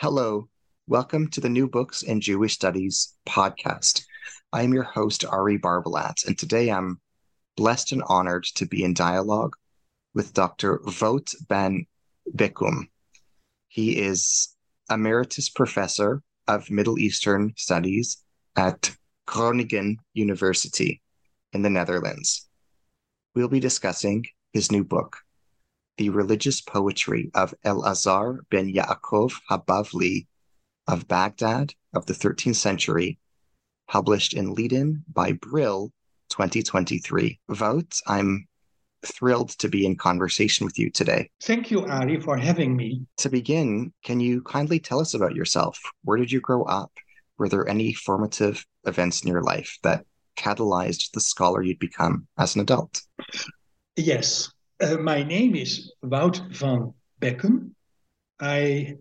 Hello, welcome to the New Books in Jewish Studies podcast. I am your host, Ari Barbalat, and today I'm blessed and honored to be in dialogue with Dr. Wout van Bekkum. He is Emeritus Professor of Middle Eastern Studies at Groningen University in the Netherlands. We'll be discussing his new book, the religious poetry of Elazar ben Yaakov Habavli of Baghdad of the 13th century, published in Leiden by Brill 2023. Wout, I'm thrilled to be in conversation with you today. Thank you, Ari, for having me. To begin, can you kindly tell us about yourself? Where did you grow up? Were there any formative events in your life that catalyzed the scholar you'd become as an adult? Yes. Uh, my name is Wout van Bekkum. I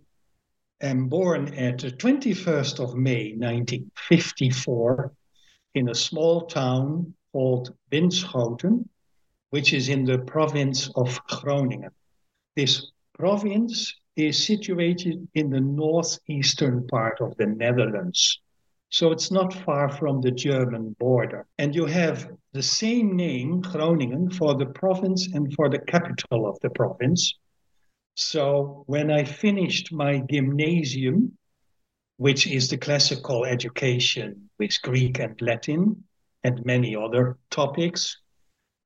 am born at the 21st of May 1954 in a small town called Winschoten, which is in the province of Groningen. This province is situated in the northeastern part of the Netherlands. So it's not far from the German border. And you have the same name, Groningen, for the province and for the capital of the province. So when I finished my gymnasium, which is the classical education with Greek and Latin and many other topics,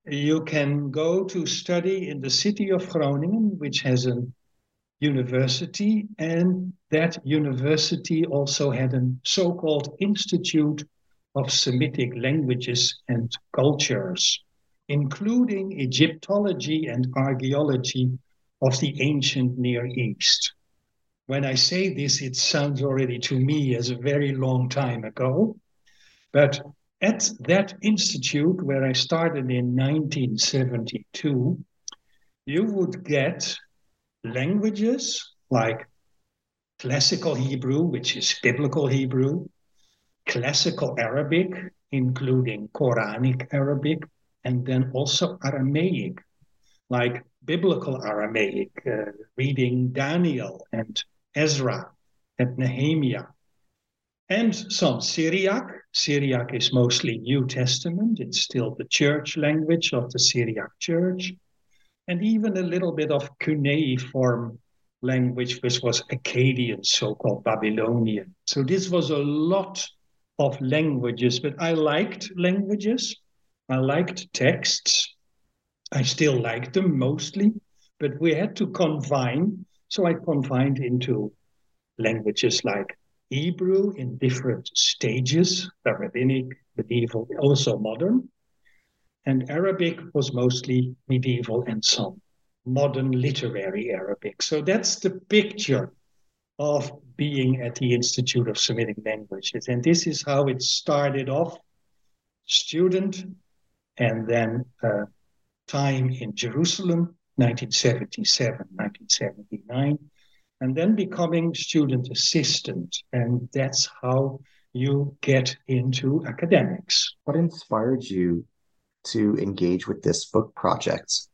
you can go to study in the city of Groningen, which has an university, and that university also had a so called Institute of Semitic Languages and Cultures, including Egyptology and archaeology of the ancient Near East. When I say this, it sounds already to me as a very long time ago, but at that institute where I started in 1972, you would get languages like classical Hebrew, which is biblical Hebrew, classical Arabic, including Quranic Arabic, and then also Aramaic, like biblical Aramaic, uh, reading Daniel and Ezra and Nehemiah, and some Syriac. Syriac is mostly New Testament, it's still the church language of the Syriac church and even a little bit of cuneiform language, which was Akkadian, so called Babylonian. So this was a lot of languages, but I liked languages. I liked texts. I still like them mostly, but we had to confine. So I confined into languages like Hebrew in different stages, the rabbinic, medieval, also modern and Arabic was mostly medieval and some modern literary Arabic. So that's the picture of being at the Institute of Semitic Languages. And this is how it started off student and then uh, time in Jerusalem, 1977, 1979, and then becoming student assistant. And that's how you get into academics. What inspired you to engage with this book project.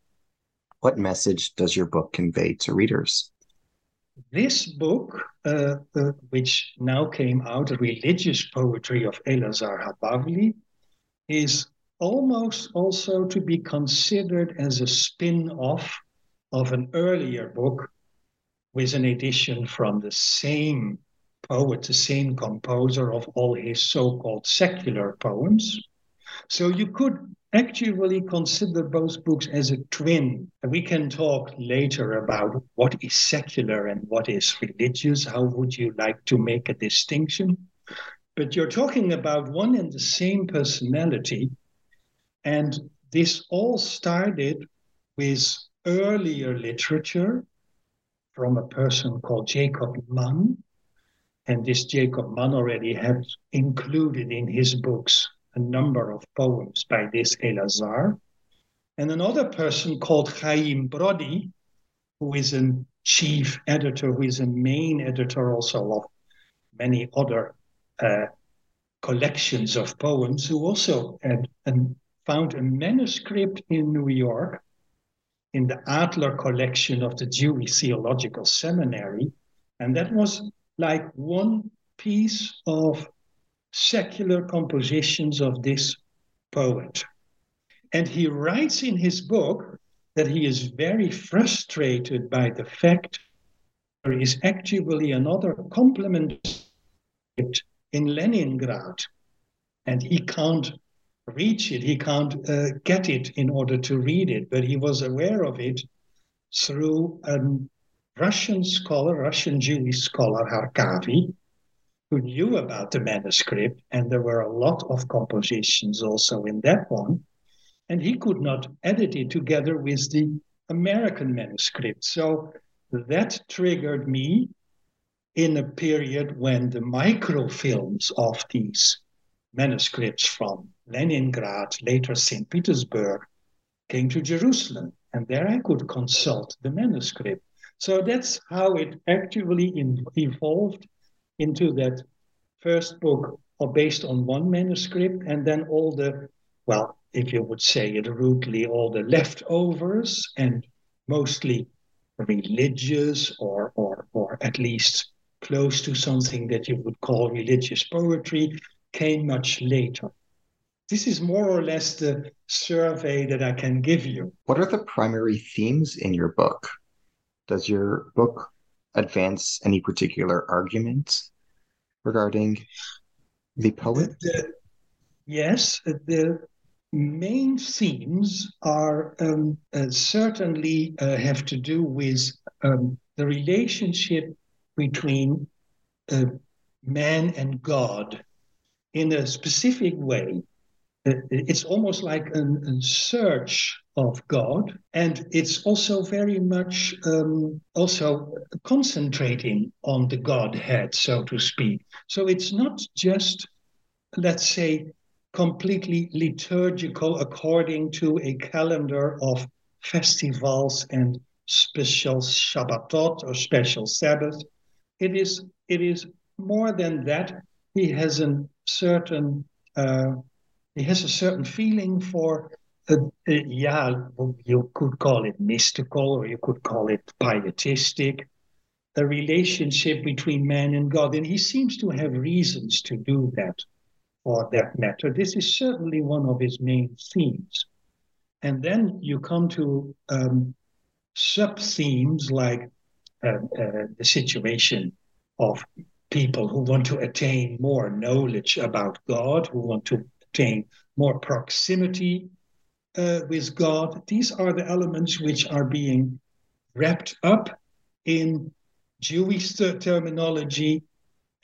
What message does your book convey to readers? This book, uh, uh, which now came out, Religious Poetry of Elazar Habavli, is almost also to be considered as a spin off of an earlier book with an edition from the same poet, the same composer of all his so called secular poems. So you could actually consider both books as a twin. We can talk later about what is secular and what is religious. How would you like to make a distinction? But you're talking about one and the same personality. And this all started with earlier literature from a person called Jacob Mann. And this Jacob Mann already had included in his books a number of poems by this Elazar. And another person called Chaim Brody, who is a chief editor, who is a main editor also of many other uh, collections of poems, who also had and found a manuscript in New York in the Adler collection of the Jewish Theological Seminary. And that was like one piece of secular compositions of this poet. And he writes in his book that he is very frustrated by the fact there is actually another complement in Leningrad, and he can't reach it, he can't uh, get it in order to read it, but he was aware of it through a Russian scholar, Russian Jewish scholar, Harkavy, who knew about the manuscript, and there were a lot of compositions also in that one, and he could not edit it together with the American manuscript. So that triggered me in a period when the microfilms of these manuscripts from Leningrad, later St. Petersburg, came to Jerusalem. And there I could consult the manuscript. So that's how it actually in, evolved into that first book are based on one manuscript, and then all the, well, if you would say it rudely, all the leftovers and mostly religious or, or, or at least close to something that you would call religious poetry came much later. This is more or less the survey that I can give you. What are the primary themes in your book? Does your book advance any particular arguments regarding the poet? The, yes, the main themes are um, uh, certainly uh, have to do with um, the relationship between uh, man and God in a specific way. Uh, it's almost like a search of God, and it's also very much um, also concentrating on the Godhead, so to speak. So it's not just, let's say, completely liturgical according to a calendar of festivals and special Shabbatot or special Sabbath. It is it is more than that. He has a certain uh, he has a certain feeling for yeah you could call it mystical or you could call it pietistic the relationship between man and God and he seems to have reasons to do that for that matter. This is certainly one of his main themes. And then you come to um, sub themes like uh, uh, the situation of people who want to attain more knowledge about God, who want to attain more proximity uh, with God. These are the elements which are being wrapped up in Jewish terminology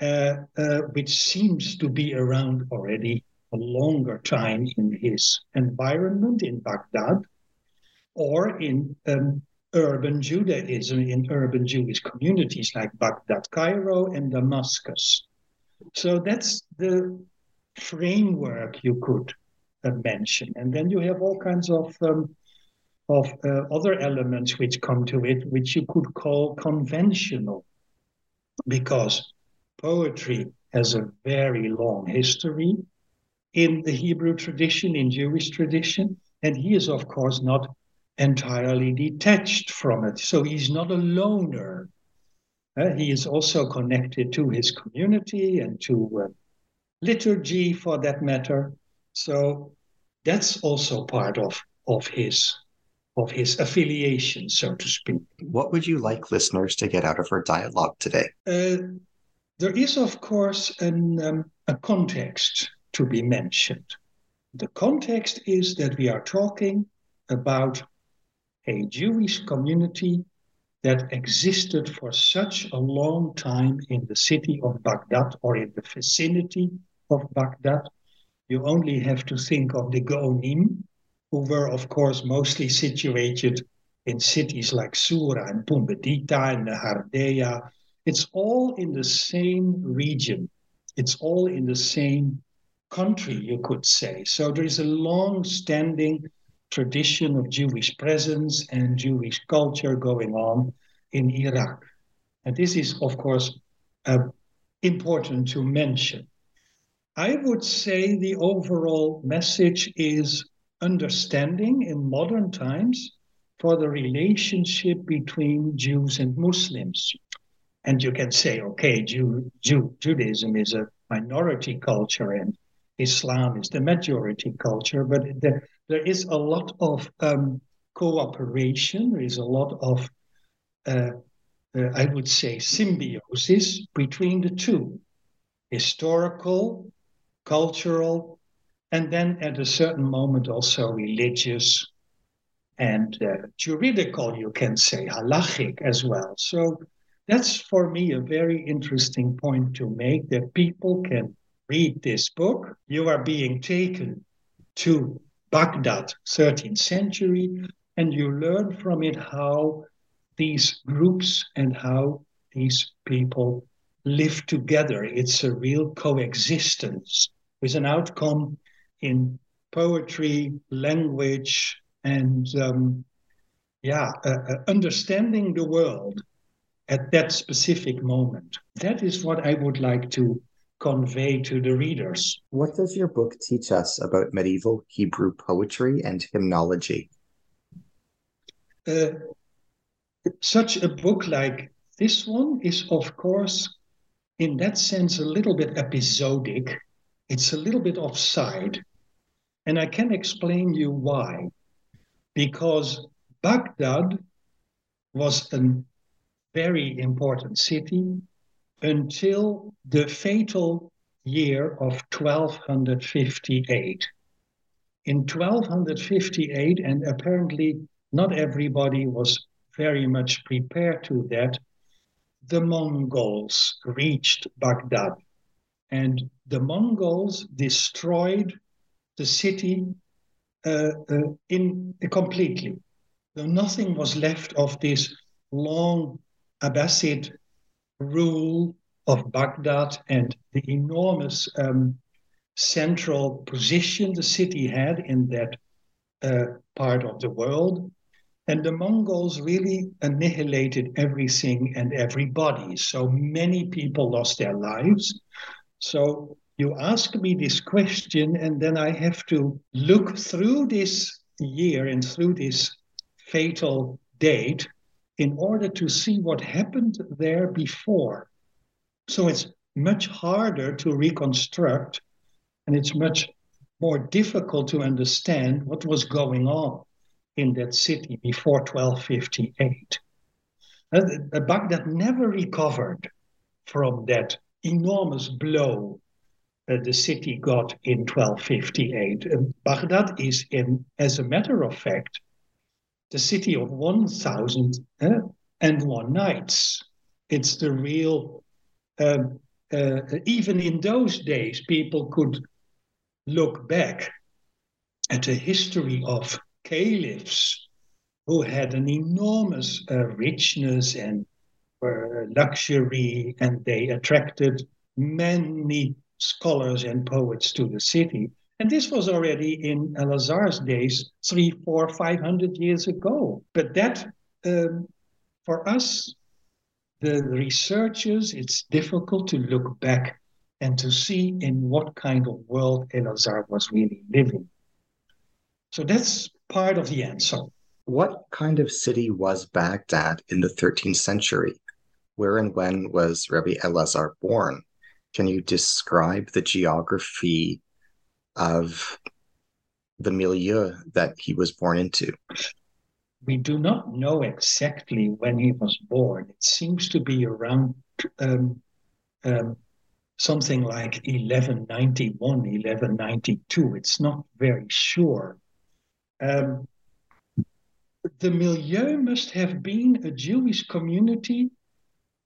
uh, uh, which seems to be around already a longer time in his environment in Baghdad or in um, urban Judaism, in urban Jewish communities like Baghdad, Cairo, and Damascus. So that's the framework you could mention. And then you have all kinds of um, of uh, other elements which come to it, which you could call conventional, because poetry has a very long history in the Hebrew tradition, in Jewish tradition, and he is, of course, not entirely detached from it. So he's not a loner. Uh, he is also connected to his community and to uh, liturgy, for that matter. So that's also part of of his of his affiliation, so to speak. What would you like listeners to get out of our dialogue today? Uh, there is, of course, an, um, a context to be mentioned. The context is that we are talking about a Jewish community that existed for such a long time in the city of Baghdad or in the vicinity of Baghdad. You only have to think of the Gaonim, who were, of course, mostly situated in cities like Sura and Pumbedita and Nehardea. It's all in the same region. It's all in the same country, you could say. So there is a long standing tradition of Jewish presence and Jewish culture going on in Iraq. And this is, of course, uh, important to mention. I would say the overall message is understanding in modern times for the relationship between Jews and Muslims. And you can say, okay, Jew, Jew, Judaism is a minority culture and Islam is the majority culture, but there, there is a lot of um, cooperation, there is a lot of, uh, uh, I would say, symbiosis between the two historical, cultural, and then at a certain moment also religious and uh, juridical, you can say, halachic as well. So that's for me a very interesting point to make that people can read this book. You are being taken to Baghdad, 13th century, and you learn from it how these groups and how these people live together. It's a real coexistence with an outcome in poetry, language, and um, yeah, uh, uh, understanding the world at that specific moment. That is what I would like to convey to the readers. What does your book teach us about medieval Hebrew poetry and hymnology? Uh, such a book like this one is, of course, in that sense, a little bit episodic. It's a little bit offside. And I can explain you why. Because Baghdad was a very important city until the fatal year of 1258. In 1258, and apparently not everybody was very much prepared to that, the Mongols reached Baghdad. And the Mongols destroyed the city uh, uh, in uh, completely. So nothing was left of this long Abbasid rule of Baghdad and the enormous um, central position the city had in that uh, part of the world. And the Mongols really annihilated everything and everybody. So many people lost their lives. So you ask me this question, and then I have to look through this year and through this fatal date in order to see what happened there before. So it's much harder to reconstruct, and it's much more difficult to understand what was going on in that city before 1258. Uh, Baghdad never recovered from that enormous blow that the city got in 1258. And Baghdad is, in, as a matter of fact, the city of 1,000 uh, and one nights. It's the real, um, uh, even in those days, people could look back at the history of caliphs who had an enormous uh, richness and uh, luxury, and they attracted many scholars and poets to the city. And this was already in Elazar's days, three, four, five hundred years ago. But that, um, for us, the researchers, it's difficult to look back and to see in what kind of world Elazar was really living. So that's part of the answer. What kind of city was Baghdad in the 13th century? Where and when was Rabbi Elazar born? Can you describe the geography of the milieu that he was born into? We do not know exactly when he was born. It seems to be around um, um, something like 1191, 1192. It's not very sure. Um, the milieu must have been a Jewish community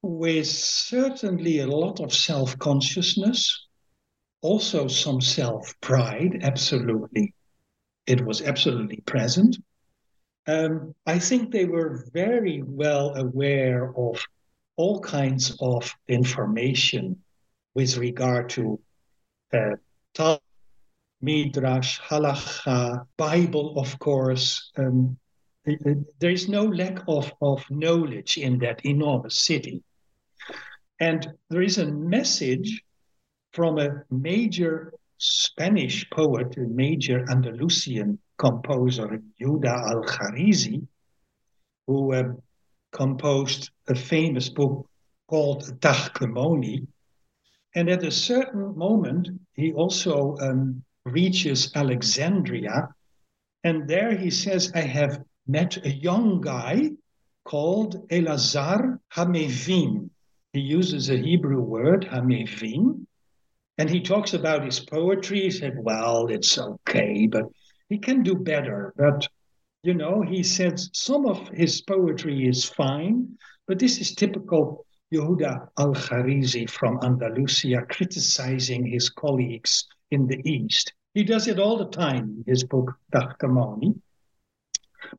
with certainly a lot of self consciousness, also some self pride, absolutely. It was absolutely present. um, I think they were very well aware of all kinds of information with regard to uh, Midrash, Halacha, Bible, of course. Um, there is no lack of, of knowledge in that enormous city. And there is a message from a major Spanish poet, a major Andalusian composer, Yuda al Kharizi, who uh, composed a famous book called Tahkemoni. And at a certain moment, he also um, reaches Alexandria. And there he says, I have met a young guy called Elazar Hamevin. He uses a Hebrew word, Hamevin. And he talks about his poetry. He said, Well, it's okay, but he can do better. But, you know, he said some of his poetry is fine, but this is typical Yehuda al Kharizi from Andalusia criticizing his colleagues in the East. He does it all the time in his book, Tahkemoni.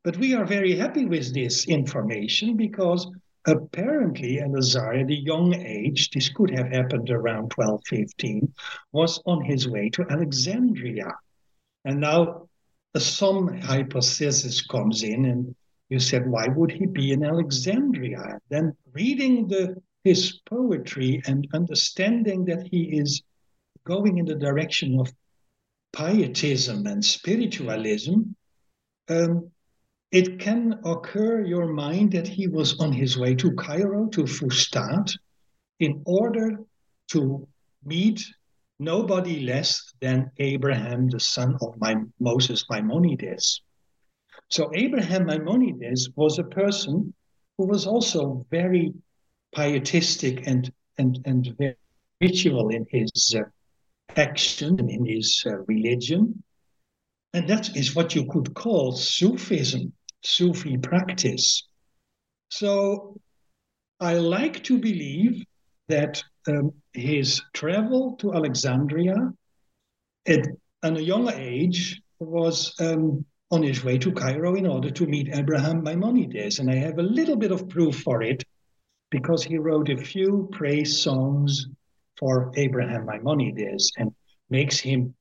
But we are very happy with this information because apparently Elazar, at a young age, this could have happened around 1215, was on his way to Alexandria. And now some hypothesis comes in, and you said, why would he be in Alexandria? Then reading the his poetry and understanding that he is going in the direction of pietism and spiritualism, um, it can occur your mind that he was on his way to Cairo, to Fustat, in order to meet nobody less than Abraham, the son of my, Moses Maimonides. So Abraham Maimonides was a person who was also very pietistic and and and very ritual in his uh, action and in his uh, religion, and that is what you could call Sufism, Sufi practice. So I like to believe that um, his travel to Alexandria at, at a young age was um, on his way to Cairo in order to meet Abraham Maimonides. And I have a little bit of proof for it because he wrote a few praise songs for Abraham Maimonides and makes him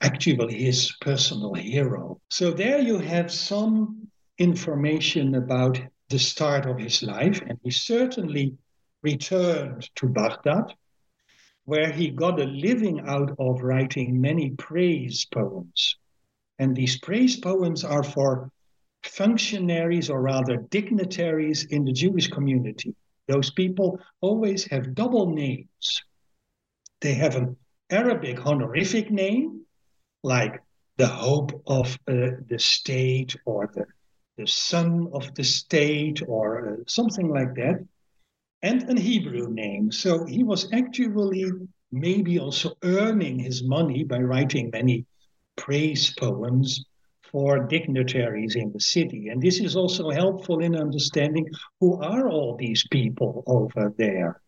actually his personal hero. So there you have some information about the start of his life, and he certainly returned to Baghdad, where he got a living out of writing many praise poems. And these praise poems are for functionaries or rather dignitaries in the Jewish community. Those people always have double names. They have an Arabic honorific name, like the hope of uh, the state or the, the son of the state or uh, something like that and an Hebrew name. So he was actually maybe also earning his money by writing many praise poems for dignitaries in the city. And this is also helpful in understanding who are all these people over there?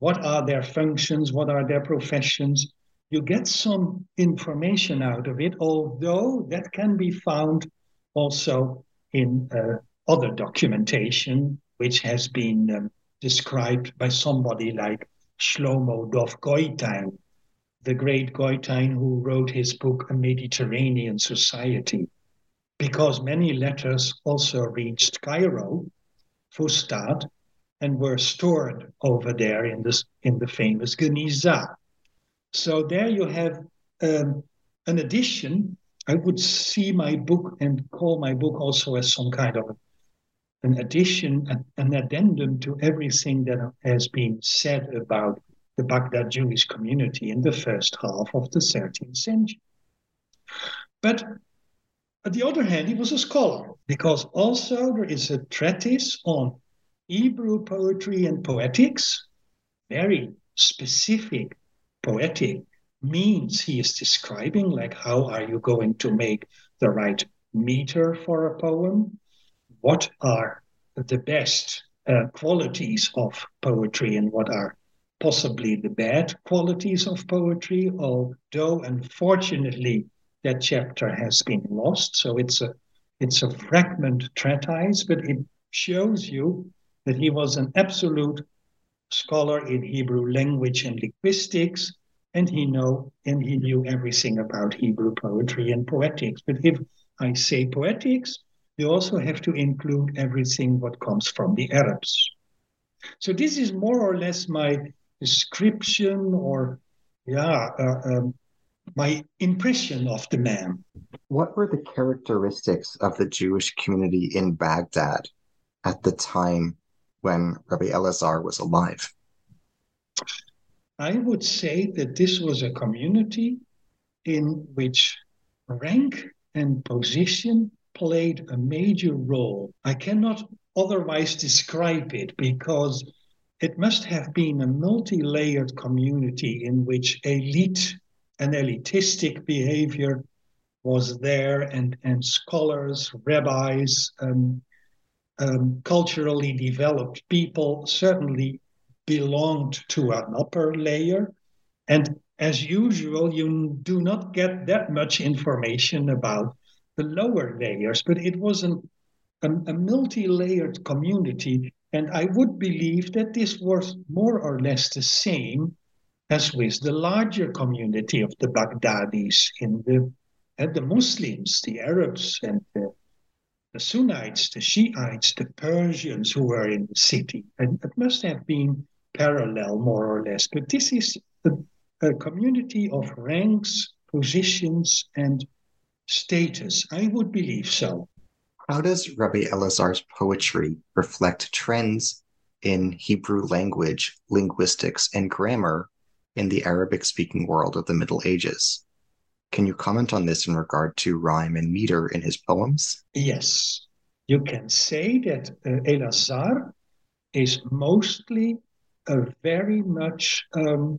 What are their functions? What are their professions? You get some information out of it, although that can be found also in uh, other documentation, which has been um, described by somebody like Shlomo Dov Goitein, the great Goitein who wrote his book A Mediterranean Society, because many letters also reached Cairo, Fustat, and were stored over there in, this, in the famous Geniza. So there you have um, an addition. I would see my book and call my book also as some kind of an addition, an addendum to everything that has been said about the Baghdad Jewish community in the first half of the 13th century. But on the other hand, he was a scholar because also there is a treatise on Hebrew poetry and poetics, very specific poetic means he is describing, like how are you going to make the right meter for a poem? what are the best uh, qualities of poetry and what are possibly the bad qualities of poetry, although unfortunately that chapter has been lost. So it's a It's a fragment treatise, but it shows you that he was an absolute scholar in Hebrew language and linguistics, and he know and he knew everything about Hebrew poetry and poetics. But if I say poetics, you also have to include everything what comes from the Arabs. So this is more or less my description or yeah uh, um, my impression of the man. What were the characteristics of the Jewish community in Baghdad at the time when Rabbi Elazar was alive? I would say that this was a community in which rank and position played a major role. I cannot otherwise describe it because it must have been a multi layered community in which elite and elitistic behavior was there, and, and scholars, rabbis, um, um, culturally developed people certainly belonged to an upper layer. And as usual, you do not get that much information about the lower layers, but it was an, a, multi layered community. And I would believe that this was more or less the same as with the larger community of the Baghdadis in the and the Muslims, the Arabs and the, the Sunnites, the Shiites, the Persians who were in the city. And it must have been parallel more or less. But this is a, a community of ranks, positions, and status. I would believe so. How does Rabbi Elazar's poetry reflect trends in Hebrew language, linguistics, and grammar in the Arabic speaking world of the Middle Ages? Can you comment on this in regard to rhyme and meter in his poems? Yes. You can say that uh, Elazar is mostly a very much um,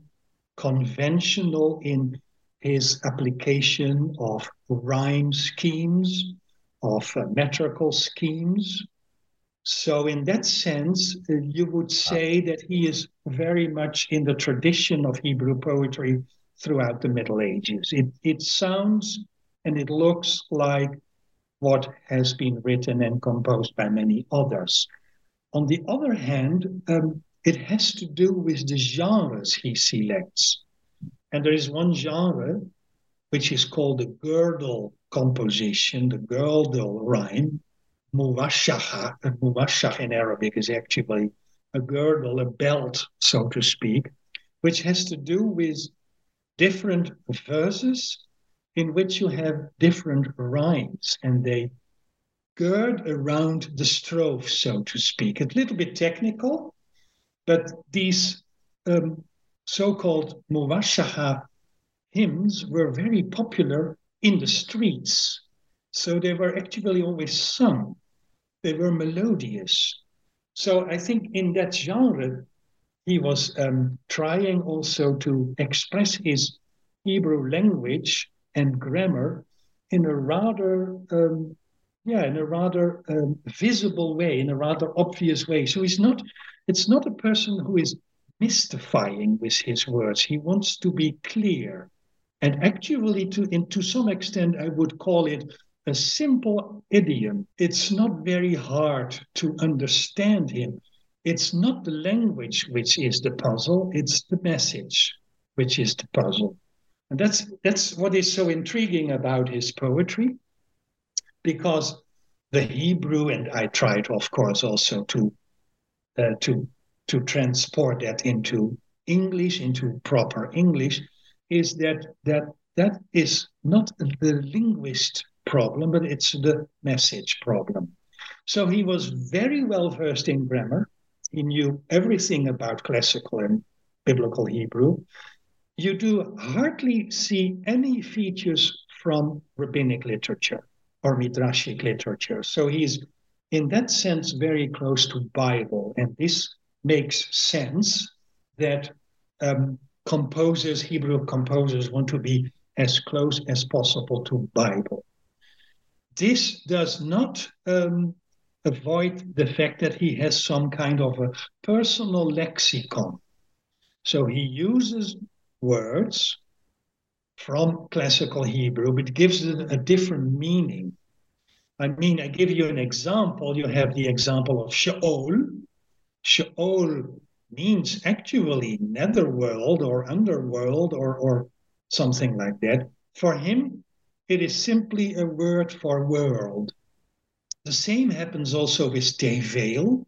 conventional in his application of rhyme schemes, of uh, metrical schemes. So, in that sense, uh, you would say that he is very much in the tradition of Hebrew poetry throughout the Middle Ages. It, it sounds and it looks like what has been written and composed by many others. On the other hand, um, it has to do with the genres he selects. And there is one genre which is called the girdle composition, the girdle rhyme. Muwashaha, and in Arabic is actually a girdle, a belt, so to speak, which has to do with different verses in which you have different rhymes and they gird around the strophe, so to speak. It's a little bit technical, but these um, so-called muwashaha hymns were very popular in the streets. So they were actually always sung. They were melodious. So I think in that genre, he was um, trying also to express his Hebrew language and grammar in a rather, um, yeah, in a rather um, visible way, in a rather obvious way. So he's not, it's not a person who is mystifying with his words. He wants to be clear. And actually, to, in, to some extent, I would call it a simple idiom. It's not very hard to understand him. It's not the language which is the puzzle, it's the message which is the puzzle. And that's, that's what is so intriguing about his poetry, because the Hebrew, and I tried, of course, also to, uh, to to transport that into English, into proper English, is that that that is not the linguist problem, but it's the message problem. So he was very well versed in grammar. He knew everything about classical and biblical Hebrew. You do hardly see any features from rabbinic literature or midrashic literature. So he's in that sense very close to Bible, and this makes sense that um, composers, Hebrew composers, want to be as close as possible to Bible. This does not um, avoid the fact that he has some kind of a personal lexicon. So he uses words from classical Hebrew, but gives it a different meaning. I mean, I give you an example. You have the example of Sheol. Sheol means actually netherworld or underworld or, or something like that. For him, it is simply a word for world. The same happens also with Tevel.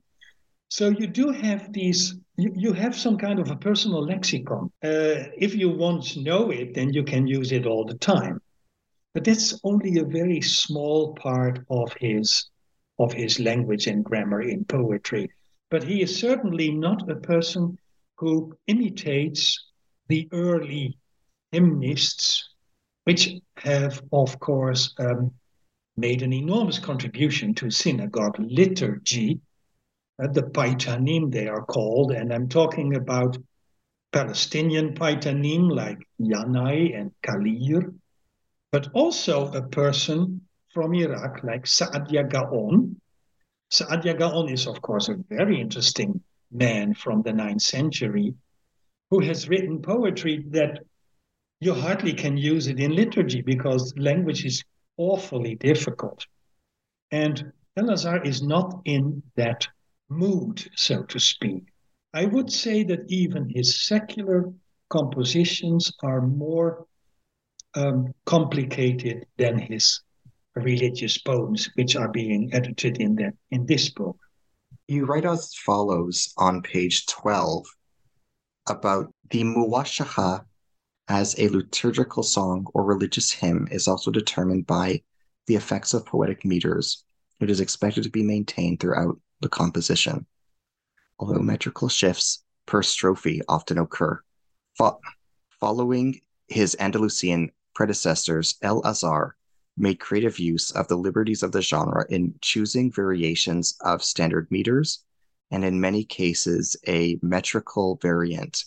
So you do have these, you, you have some kind of a personal lexicon. Uh, if you once know it, then you can use it all the time. But that's only a very small part of his of his language and grammar in poetry. But he is certainly not a person who imitates the early hymnists, which have, of course, um, made an enormous contribution to synagogue liturgy. Uh, the Paitanim, they are called, and I'm talking about Palestinian Paitanim like Yanai and Kalir, but also a person from Iraq like Saadia Gaon. Saadia Gaon is, of course, a very interesting man from the ninth century who has written poetry that you hardly can use it in liturgy because language is awfully difficult. And Elazar is not in that mood, so to speak. I would say that even his secular compositions are more um, complicated than his religious poems, which are being edited in that in this book. You write as follows on page 12 about the muwashaha as a liturgical song or religious hymn is also determined by the effects of poetic meters. It is expected to be maintained throughout the composition, although metrical shifts per strophe often occur. Fo- following his Andalusian predecessors, Elazar made creative use of the liberties of the genre in choosing variations of standard meters, and in many cases, a metrical variant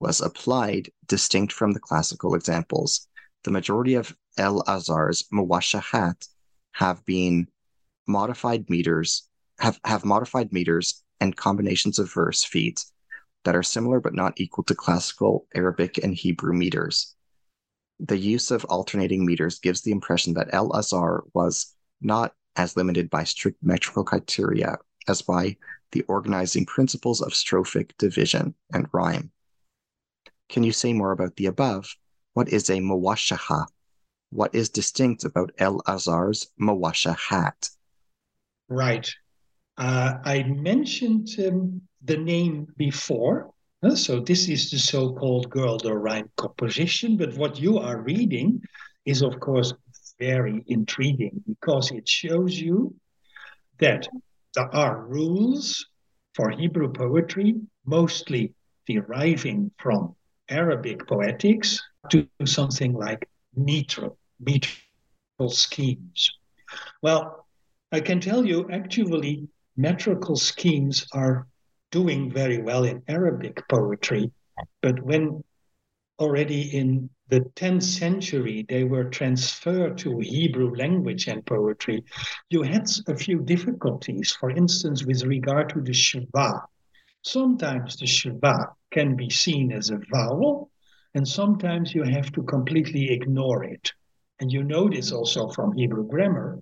was applied distinct from the classical examples. The majority of Elazar's muwashahat have been modified meters, have, have modified meters and combinations of verse feet that are similar but not equal to classical Arabic and Hebrew meters the use of alternating meters gives the impression that Azhar was not as limited by strict metrical criteria as by the organizing principles of strophic division and rhyme. Can you say more about the above? What is a muwashaha? What is distinct about Elazar's muwashahat? Right. Uh, I mentioned um, the name before, so this is the so-called girdle rhyme composition. But what you are reading is, of course, very intriguing because it shows you that there are rules for Hebrew poetry, mostly deriving from Arabic poetics, to something like metrical schemes. Well, I can tell you actually metrical schemes are doing very well in Arabic poetry, but when already in the 10th century they were transferred to Hebrew language and poetry, you had a few difficulties. For instance, with regard to the shva. Sometimes the shva can be seen as a vowel, and sometimes you have to completely ignore it. And you know this also from Hebrew grammar,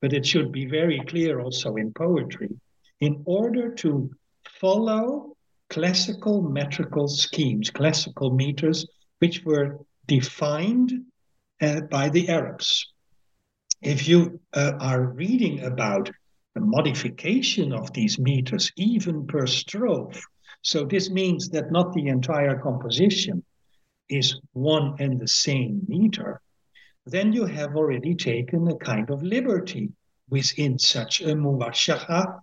but it should be very clear also in poetry. In order to follow classical metrical schemes, classical meters, which were defined uh, by the Arabs. If you uh, are reading about the modification of these meters, even per strophe, so this means that not the entire composition is one and the same meter, then you have already taken a kind of liberty within such a muwashaha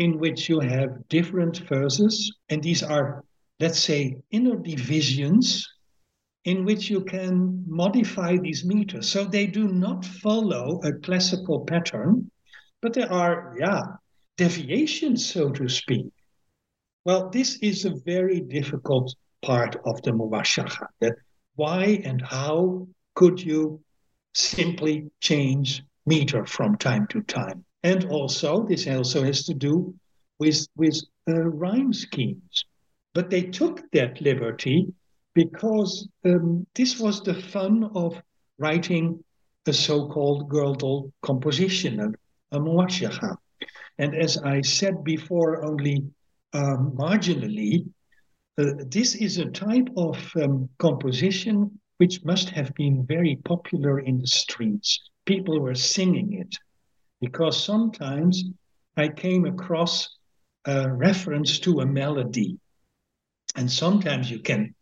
in which you have different verses, and these are, let's say, inner divisions in which you can modify these meters. So they do not follow a classical pattern, but there are, yeah, deviations, so to speak. Well, this is a very difficult part of the Muwashaha, that why and how could you simply change meter from time to time? And also, this also has to do with, with uh, rhyme schemes. But they took that liberty because um, this was the fun of writing a so called girdle composition, a a muwashakha. And as I said before, only um, marginally, uh, this is a type of um, composition which must have been very popular in the streets. People were singing it because sometimes I came across a reference to a melody. And sometimes you can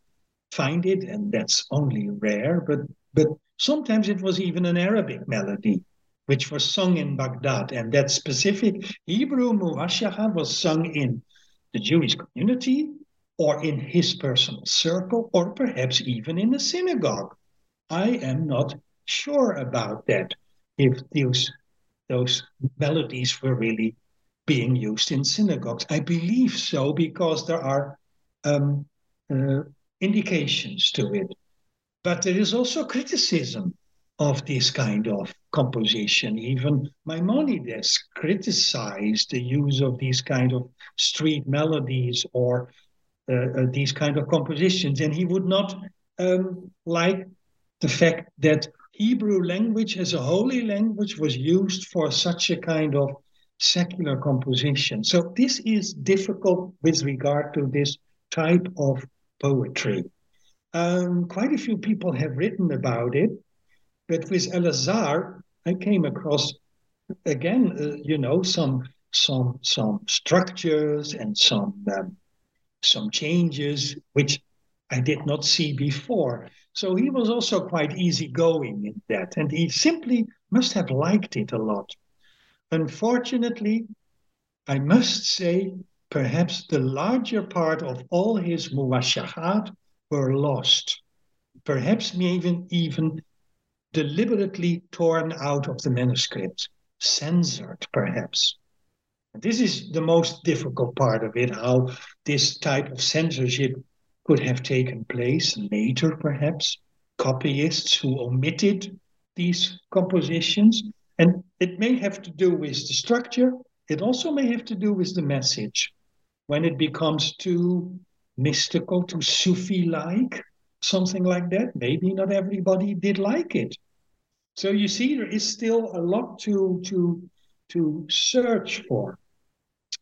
find it, and that's only rare, but, but sometimes it was even an Arabic melody, which was sung in Baghdad. And that specific Hebrew muwashakha was sung in the Jewish community or in his personal circle, or perhaps even in a synagogue. I am not sure about that, if those, those melodies were really being used in synagogues. I believe so because there are um, uh, indications to it. But there is also criticism of this kind of composition. Even Maimonides criticized the use of these kind of street melodies or uh, uh, these kind of compositions, and he would not um, like the fact that Hebrew language as a holy language was used for such a kind of secular composition. So this is difficult with regard to this type of poetry. Um, quite a few people have written about it, but with Elazar, I came across again, uh, you know, some some some structures and some um, some changes which I did not see before. So he was also quite easygoing in that, and he simply must have liked it a lot. Unfortunately, I must say, perhaps the larger part of all his muwashakhat were lost, perhaps even even deliberately torn out of the manuscript, censored perhaps. This is the most difficult part of it, how this type of censorship could have taken place later, perhaps. Copyists who omitted these compositions and it may have to do with the structure. It also may have to do with the message. When it becomes too mystical, too Sufi like, something like that, maybe not everybody did like it. So you see, there is still a lot to, to, to search for.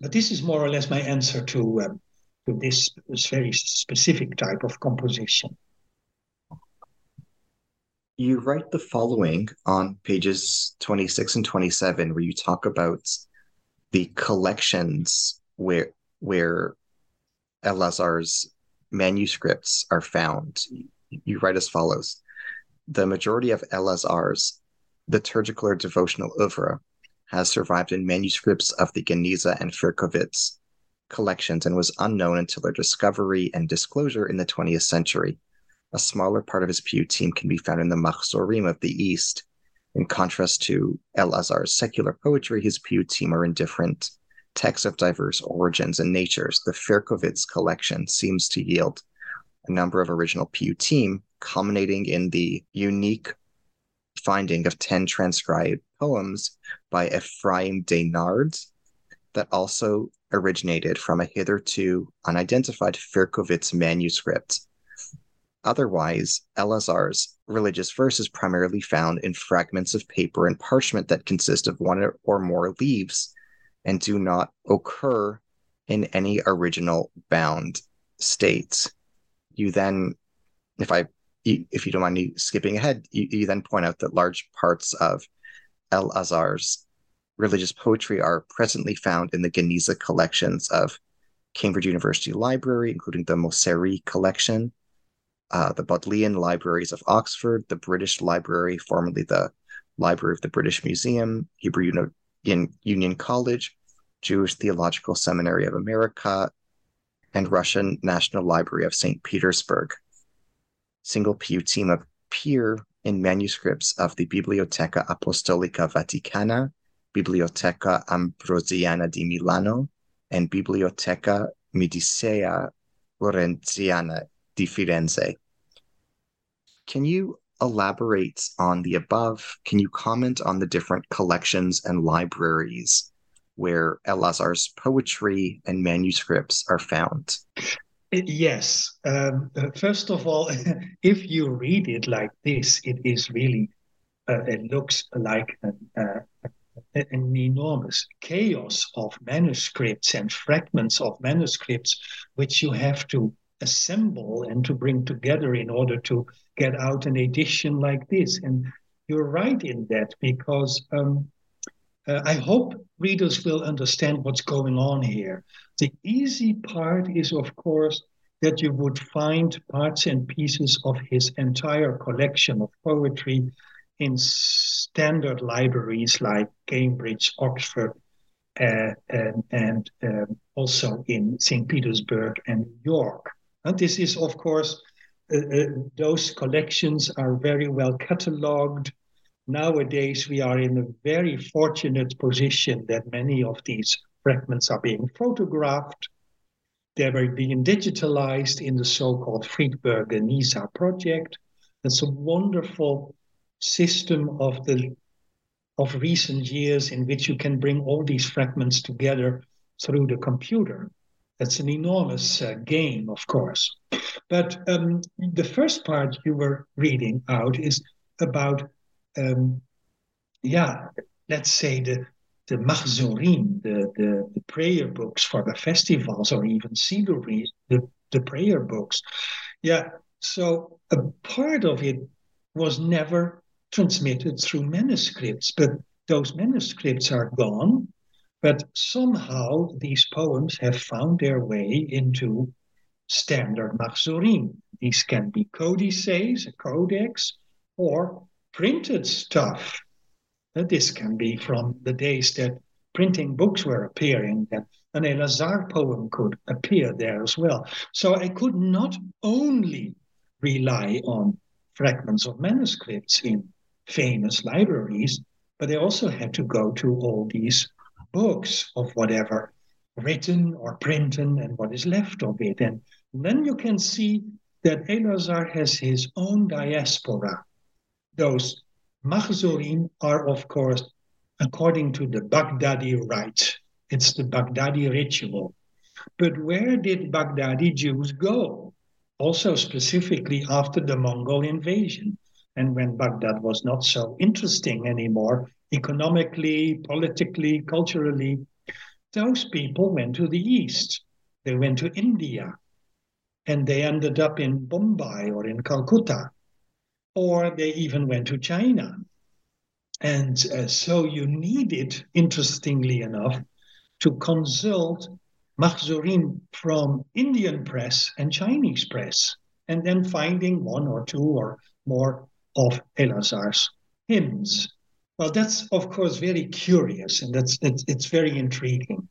But this is more or less my answer to, um, to this, very specific type of composition you write the following on pages 26 and 27 where you talk about the collections where where Elazar's manuscripts are found. You write as follows The majority of Elazar's liturgical or devotional oeuvre has survived in manuscripts of the Geniza and Firkovich collections and was unknown until their discovery and disclosure in the 20th century. A smaller part of his piyutim can be found in the Machzorim of the East. In contrast to Elazar's secular poetry, his piyutim are in different texts of diverse origins and natures. The Firkovich collection seems to yield a number of original piyutim, culminating in the unique finding of 10 transcribed poems by Ephraim Deinard that also originated from a hitherto unidentified Firkovich manuscript Otherwise, Elazar's religious verse is primarily found in fragments of paper and parchment that consist of one or more leaves and do not occur in any original bound states. You then, if I, if you don't mind me skipping ahead, you, you then point out that large parts of Elazar's religious poetry are presently found in the Geniza collections of Cambridge University Library, including the Mosseri collection, uh, the Bodleian Libraries of Oxford, the British Library, formerly the Library of the British Museum, Hebrew Uni- Union College, Jewish Theological Seminary of America, and Russian National Library of St. Petersburg. Single piyutim appear in manuscripts of the Biblioteca Apostolica Vaticana, Biblioteca Ambrosiana di Milano, and Biblioteca Medicea Lorenziana di Firenze. Can you elaborate on the above? Can you comment on the different collections and libraries where Elazar's poetry and manuscripts are found? Yes. Um, uh, first of all, if you read it like this, it is really, uh, it looks like a, an enormous chaos of manuscripts and fragments of manuscripts, which you have to assemble and to bring together in order to get out an edition like this. And you're right in that because um, uh, I hope readers will understand what's going on here. The easy part is, of course, that you would find parts and pieces of his entire collection of poetry in standard libraries like Cambridge, Oxford, uh, and, and um, also in St. Petersburg and New York. And this is, of course, uh, uh, those collections are very well catalogued. Nowadays, we are in a very fortunate position that many of these fragments are being photographed. They are being digitalized in the so-called Friedberg Geniza project. It's a wonderful system of the of recent years in which you can bring all these fragments together through the computer. That's an enormous uh, gain, of course. But um, the first part you were reading out is about, um, yeah, let's say the the Mahzurim, the, the, the, prayer books for the festivals, or even Siduri, the, the prayer books. Yeah, so a part of it was never transmitted through manuscripts, but those manuscripts are gone. But somehow these poems have found their way into standard Mahzurim. These can be codices, a codex, or printed stuff. Uh, this can be from the days that printing books were appearing, that an Elazar poem could appear there as well. So I could not only rely on fragments of manuscripts in famous libraries, but they also had to go to all these books of whatever written or printed and what is left of it. And then you can see that Elazar has his own diaspora. Those Mahzurim are, of course, according to the Baghdadi rite. It's the Baghdadi ritual. But where did Baghdadi Jews go? Also, specifically after the Mongol invasion and when Baghdad was not so interesting anymore, economically, politically, culturally, those people went to the east. They went to India and they ended up in Bombay or in Calcutta, or they even went to China. And uh, so you needed, interestingly enough, to consult Mahzurim from Indian press and Chinese press, and then finding one or two or more of Elazar's hymns. Well, that's of course very curious, and that's it's, it's very intriguing.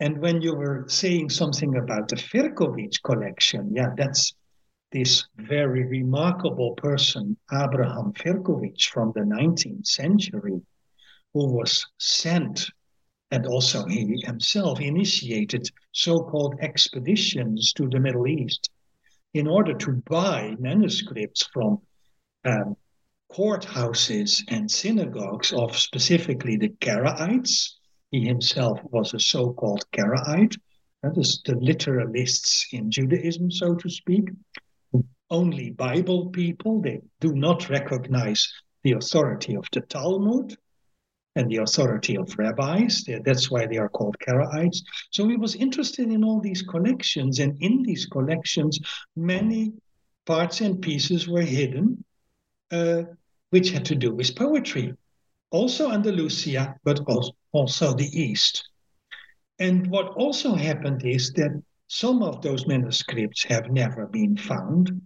And when you were saying something about the Firkovich collection, yeah, that's this very remarkable person, Abraham Firkovich from the 19th century, who was sent and also he himself initiated so called expeditions to the Middle East in order to buy manuscripts from um, courthouses and synagogues of specifically the Karaites. He himself was a so called Karaite, that is the literalists in Judaism, so to speak. Only Bible people, they do not recognize the authority of the Talmud and the authority of rabbis. That's why they are called Karaites. So he was interested in all these collections, and in these collections, many parts and pieces were hidden uh, which had to do with poetry, also Andalusia, but also the East. And what also happened is that some of those manuscripts have never been found,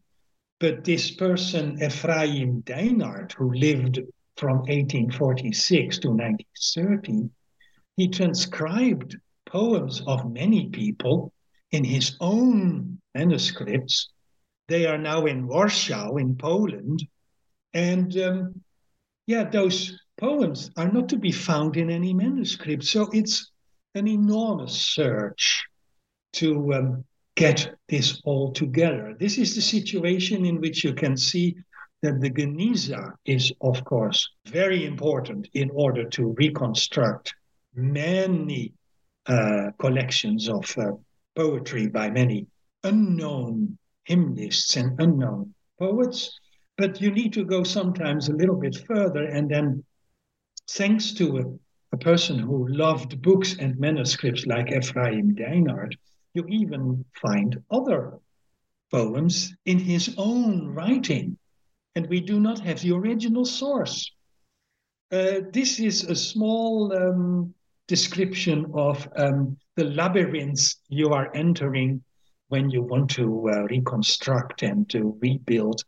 but this person, Ephraim Deinard, who lived from 1846 to 1930, he transcribed poems of many people in his own manuscripts. They are now in Warsaw, in Poland, and um, yeah, those poems are not to be found in any manuscript. So it's an enormous search to um, get this all together. This is the situation in which you can see that the Geniza is, of course, very important in order to reconstruct many uh, collections of uh, poetry by many unknown hymnists and unknown poets. But you need to go sometimes a little bit further. And then, thanks to a person who loved books and manuscripts like Ephraim Deinard, you even find other poems in his own writing, and we do not have the original source. Uh, this is a small um, description of um, the labyrinths you are entering when you want to uh, reconstruct and to rebuild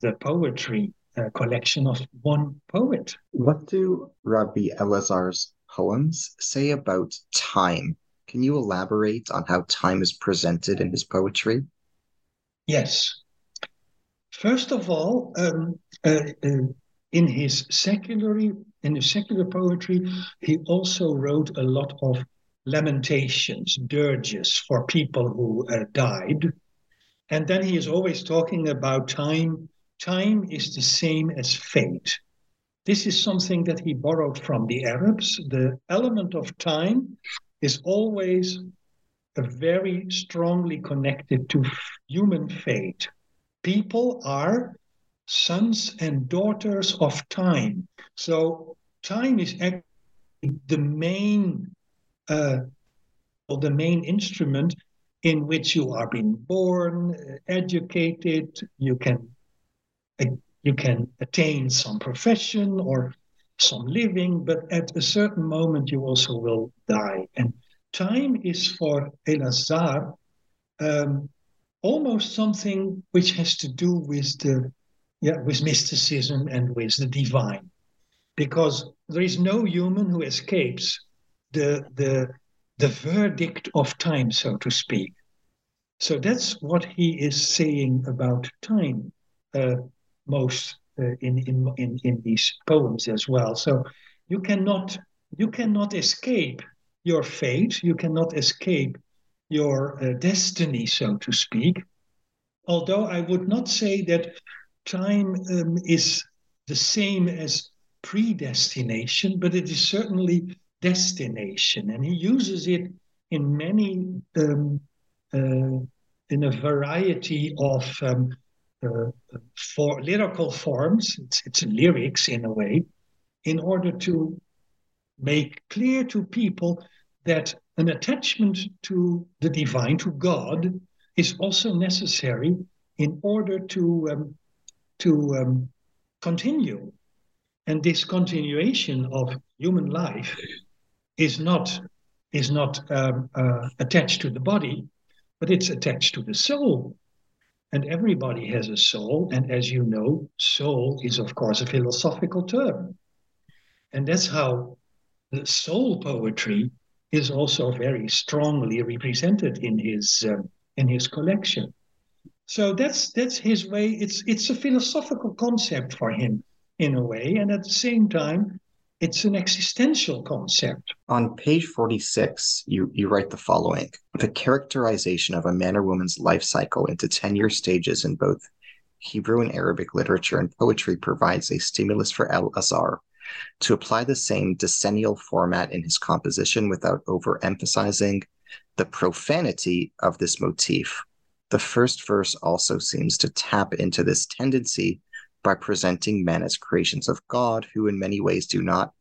the poetry uh, collection of one poet. What do Rabbi Elazar's poems say about time? Can you elaborate on how time is presented in his poetry? Yes. First of all, um, uh, uh, in his secular in his secular poetry, he also wrote a lot of lamentations, dirges for people who uh, died, and then he is always talking about time. Time is the same as fate. This is something that he borrowed from the Arabs. The element of time is always very strongly connected to human fate. People are sons and daughters of time. So time is actually the main uh, or the main instrument in which you are being born, educated, you can uh, you can attain some profession or some living, but at a certain moment you also will die. And time is for Elazar um, almost something which has to do with the yeah with mysticism and with the divine, because there is no human who escapes the the the verdict of time, so to speak. So that's what he is saying about time, uh, most uh, in, in in in these poems as well. So you cannot you cannot escape your fate. You cannot escape your uh, destiny, so to speak. Although I would not say that time um, is the same as predestination, but it is certainly destination, and he uses it in many um, uh, in a variety of um, for lyrical forms. It's, it's lyrics in a way, in order to make clear to people that an attachment to the divine, to God, is also necessary in order to um, to um, continue. And this continuation of human life is not is not um, uh, attached to the body, but it's attached to the soul. And everybody has a soul, and as you know, soul is of course a philosophical term, and that's how the soul poetry is also very strongly represented in his um, in his collection. So that's that's his way. It's it's a philosophical concept for him in a way, and at the same time, it's an existential concept. On page 46, you, you write the following The characterization of a man or woman's life cycle into 10 year stages in both Hebrew and Arabic literature and poetry provides a stimulus for Elazar to apply the same decennial format in his composition without overemphasizing the profanity of this motif. The first verse also seems to tap into this tendency by presenting men as creations of God who, in many ways, do not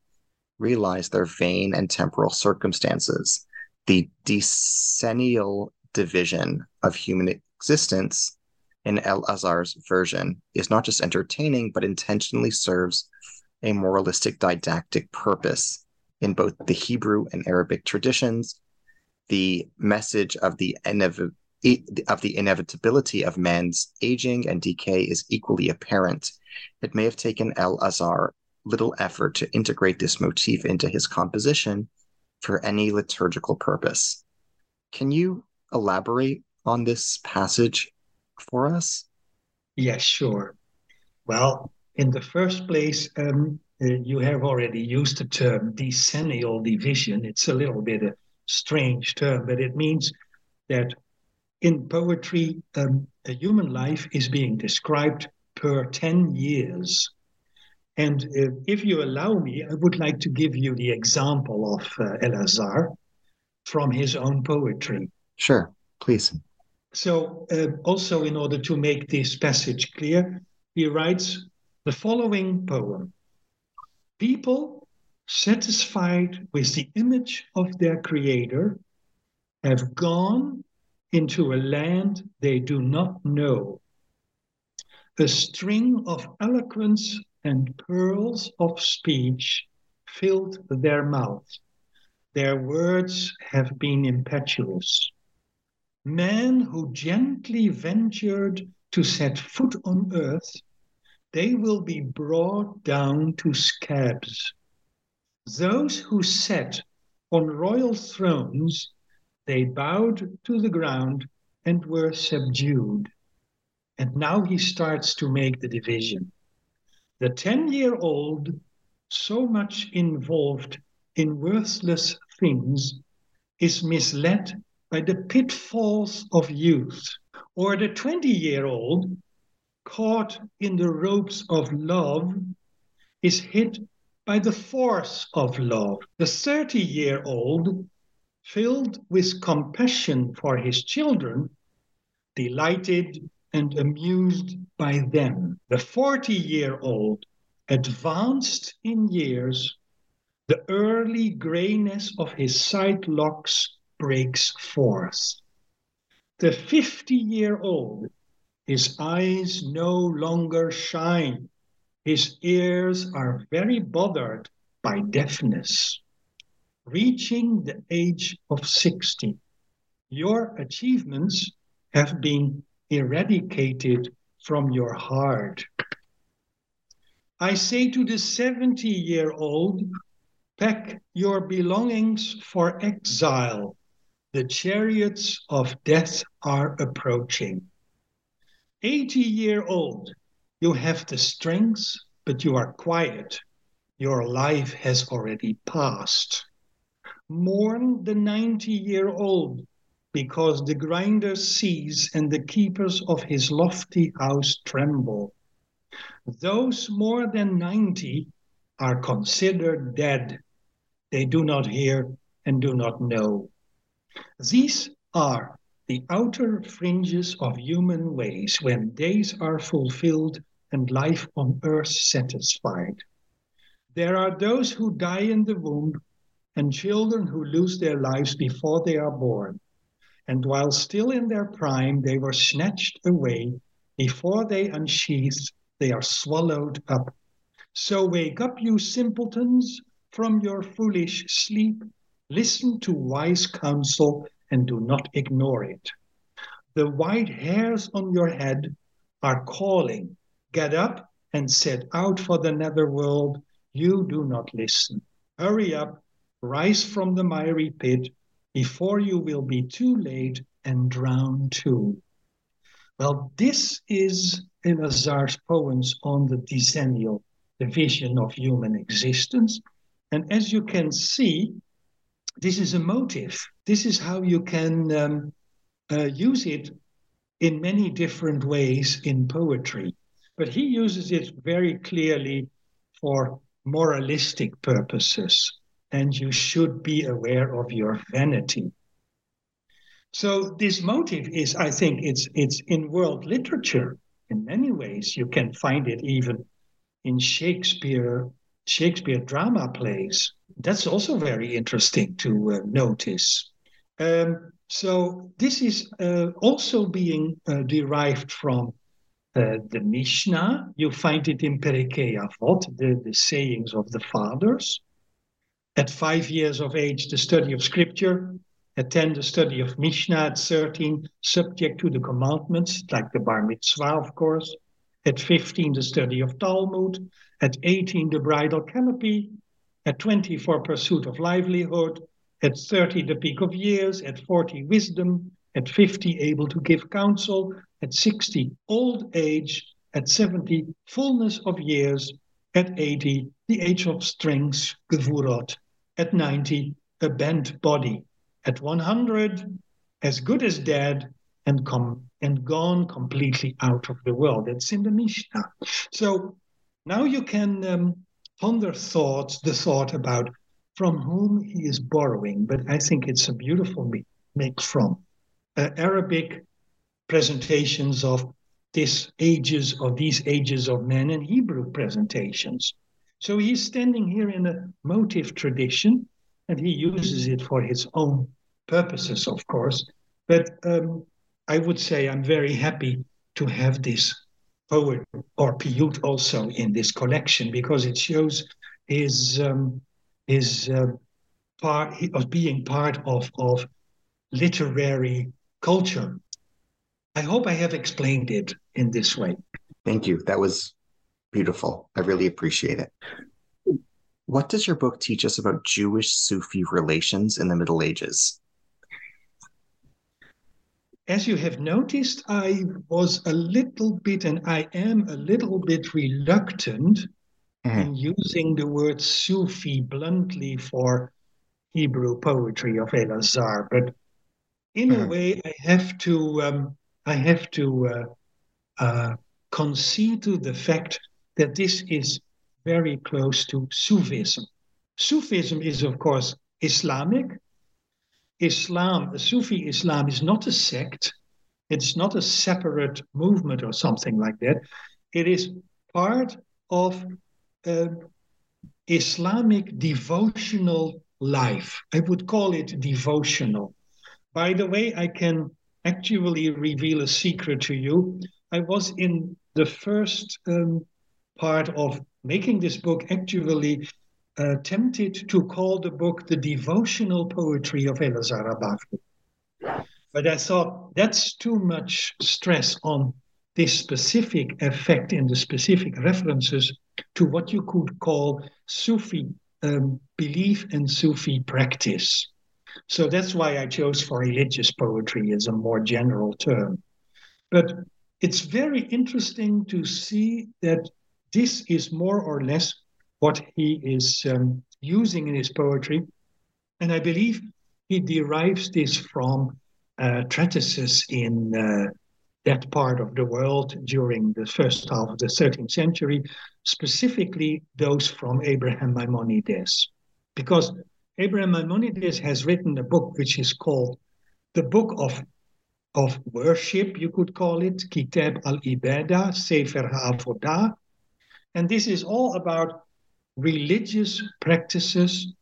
realize their vain and temporal circumstances. The decennial division of human existence in Elazar's version is not just entertaining, but intentionally serves a moralistic didactic purpose in both the Hebrew and Arabic traditions. The message of the of the inevitability of man's aging and decay is equally apparent. It may have taken Elazar little effort to integrate this motif into his composition for any liturgical purpose. Can you elaborate on this passage for us? Yes, sure. Well, in the first place, um, uh, you have already used the term decennial division. It's a little bit a strange term, but it means that in poetry, um, a human life is being described per 10 years. And uh, if you allow me, I would like to give you the example of uh, Elazar from his own poetry. Sure, please. So, uh, also in order to make this passage clear, he writes the following poem People satisfied with the image of their Creator, have gone into a land they do not know. A string of eloquence and pearls of speech filled their mouths. Their words have been impetuous. Men who gently ventured to set foot on earth, they will be brought down to scabs. Those who sat on royal thrones, they bowed to the ground and were subdued. And now he starts to make the division. The 10 year old, so much involved in worthless things, is misled by the pitfalls of youth. Or the 20 year old, caught in the ropes of love, is hit by the force of love. The 30 year old, filled with compassion for his children, delighted and amused by them. The 40 year old, advanced in years, the early grayness of his side locks breaks forth. The 50 year old, his eyes no longer shine. His ears are very bothered by deafness. Reaching the age of 60, your achievements have been eradicated from your heart. I say to the 70 year old, pack your belongings for exile. The chariots of death are approaching. 80 year old, you have the strength, but you are quiet. Your life has already passed. Mourn the 90 year old, because the grinder sees and the keepers of his lofty house tremble. Those more than 90 are considered dead. They do not hear and do not know. These are the outer fringes of human ways when days are fulfilled and life on earth satisfied. There are those who die in the womb and children who lose their lives before they are born and while still in their prime, they were snatched away. Before they unsheathed, they are swallowed up. So wake up, you simpletons, from your foolish sleep. Listen to wise counsel and do not ignore it. The white hairs on your head are calling. Get up and set out for the netherworld. You do not listen. Hurry up, rise from the miry pit before you will be too late and drown too. Well, this is Elazar's poems on the decennial division of human existence. And as you can see, this is a motive. This is how you can um, uh, use it in many different ways in poetry. But he uses it very clearly for moralistic purposes and you should be aware of your vanity. So this motive is, I think, it's it's in world literature in many ways. You can find it even in Shakespeare Shakespeare drama plays. That's also very interesting to uh, notice. Um, so this is uh, also being uh, derived from uh, the Mishnah. You find it in Pirkei Avot, the, the sayings of the fathers. At five years of age, the study of scripture. At 10, the study of Mishnah. At 13, subject to the commandments, like the Bar Mitzvah, of course. At 15, the study of Talmud. At 18, the bridal canopy. At 20, for pursuit of livelihood. At 30, the peak of years. At 40, wisdom. At 50, able to give counsel. At 60, old age. At 70, fullness of years. At 80, the age of strength, gevurot at 90, a bent body. At 100, as good as dead and come and gone completely out of the world. That's in the Mishnah. So now you can um, ponder thoughts, the thought about from whom he is borrowing, but I think it's a beautiful make from uh, Arabic presentations of this ages of these ages of men and Hebrew presentations. So he's standing here in a motive tradition, and he uses it for his own purposes, of course. But um, I would say I'm very happy to have this poet or Piot also in this collection because it shows his um, his uh, part of being part of of literary culture. I hope I have explained it in this way. Thank you. That was beautiful. I really appreciate it. What does your book teach us about Jewish Sufi relations in the Middle Ages? As you have noticed, I was a little bit, and I am a little bit reluctant mm-hmm. in using the word Sufi bluntly for Hebrew poetry of Elazar, but in mm-hmm. a way, I have to um, I have to uh, uh, concede to the fact that this is very close to Sufism. Sufism is, of course, Islamic. Islam, Sufi Islam, is not a sect. It's not a separate movement or something like that. It is part of uh, Islamic devotional life. I would call it devotional. By the way, I can actually reveal a secret to you. I was in the first um, part of making this book actually uh, tempted to call the book the devotional poetry of Elazar Bavli. But I thought that's too much stress on this specific effect in the specific references to what you could call Sufi um, belief and Sufi practice. So that's why I chose for religious poetry as a more general term. But it's very interesting to see that this is more or less what he is um, using in his poetry. And I believe he derives this from uh, treatises in uh, that part of the world during the first half of the 13th century, specifically those from Abraham Maimonides. Because Abraham Maimonides has written a book which is called the Book of, of Worship, you could call it, Kitab al Ibadah, Sefer HaAvodah. And this is all about religious practices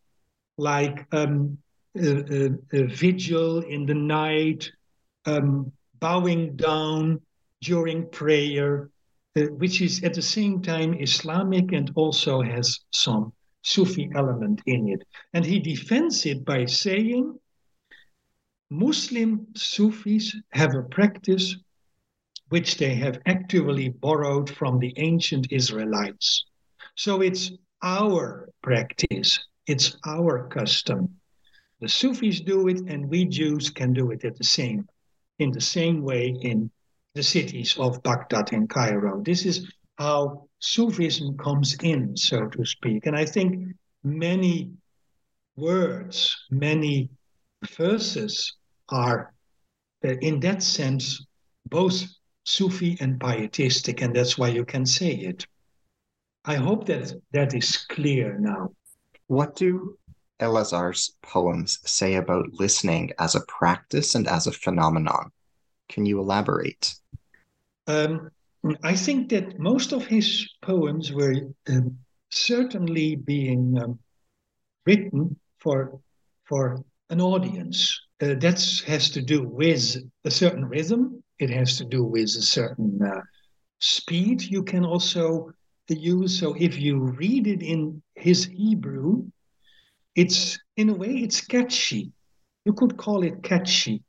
like um, a, a, a vigil in the night, um, bowing down during prayer, uh, which is at the same time Islamic and also has some Sufi element in it. And he defends it by saying Muslim Sufis have a practice which they have actively borrowed from the ancient Israelites. So it's our practice, it's our custom. The Sufis do it, and we Jews can do it at the same, in the same way in the cities of Baghdad and Cairo. This is how Sufism comes in, so to speak. And I think many words, many verses are, uh, in that sense, both Sufi and pietistic, and that's why you can say it. I hope that that is clear now. What do Elazar's poems say about listening as a practice and as a phenomenon? Can you elaborate? Um, I think that most of his poems were um, certainly being um, written for for an audience. Uh, that has to do with a certain rhythm. It has to do with a certain uh, speed. You can also use. So if you read it in his Hebrew, it's in a way it's catchy. You could call it catchy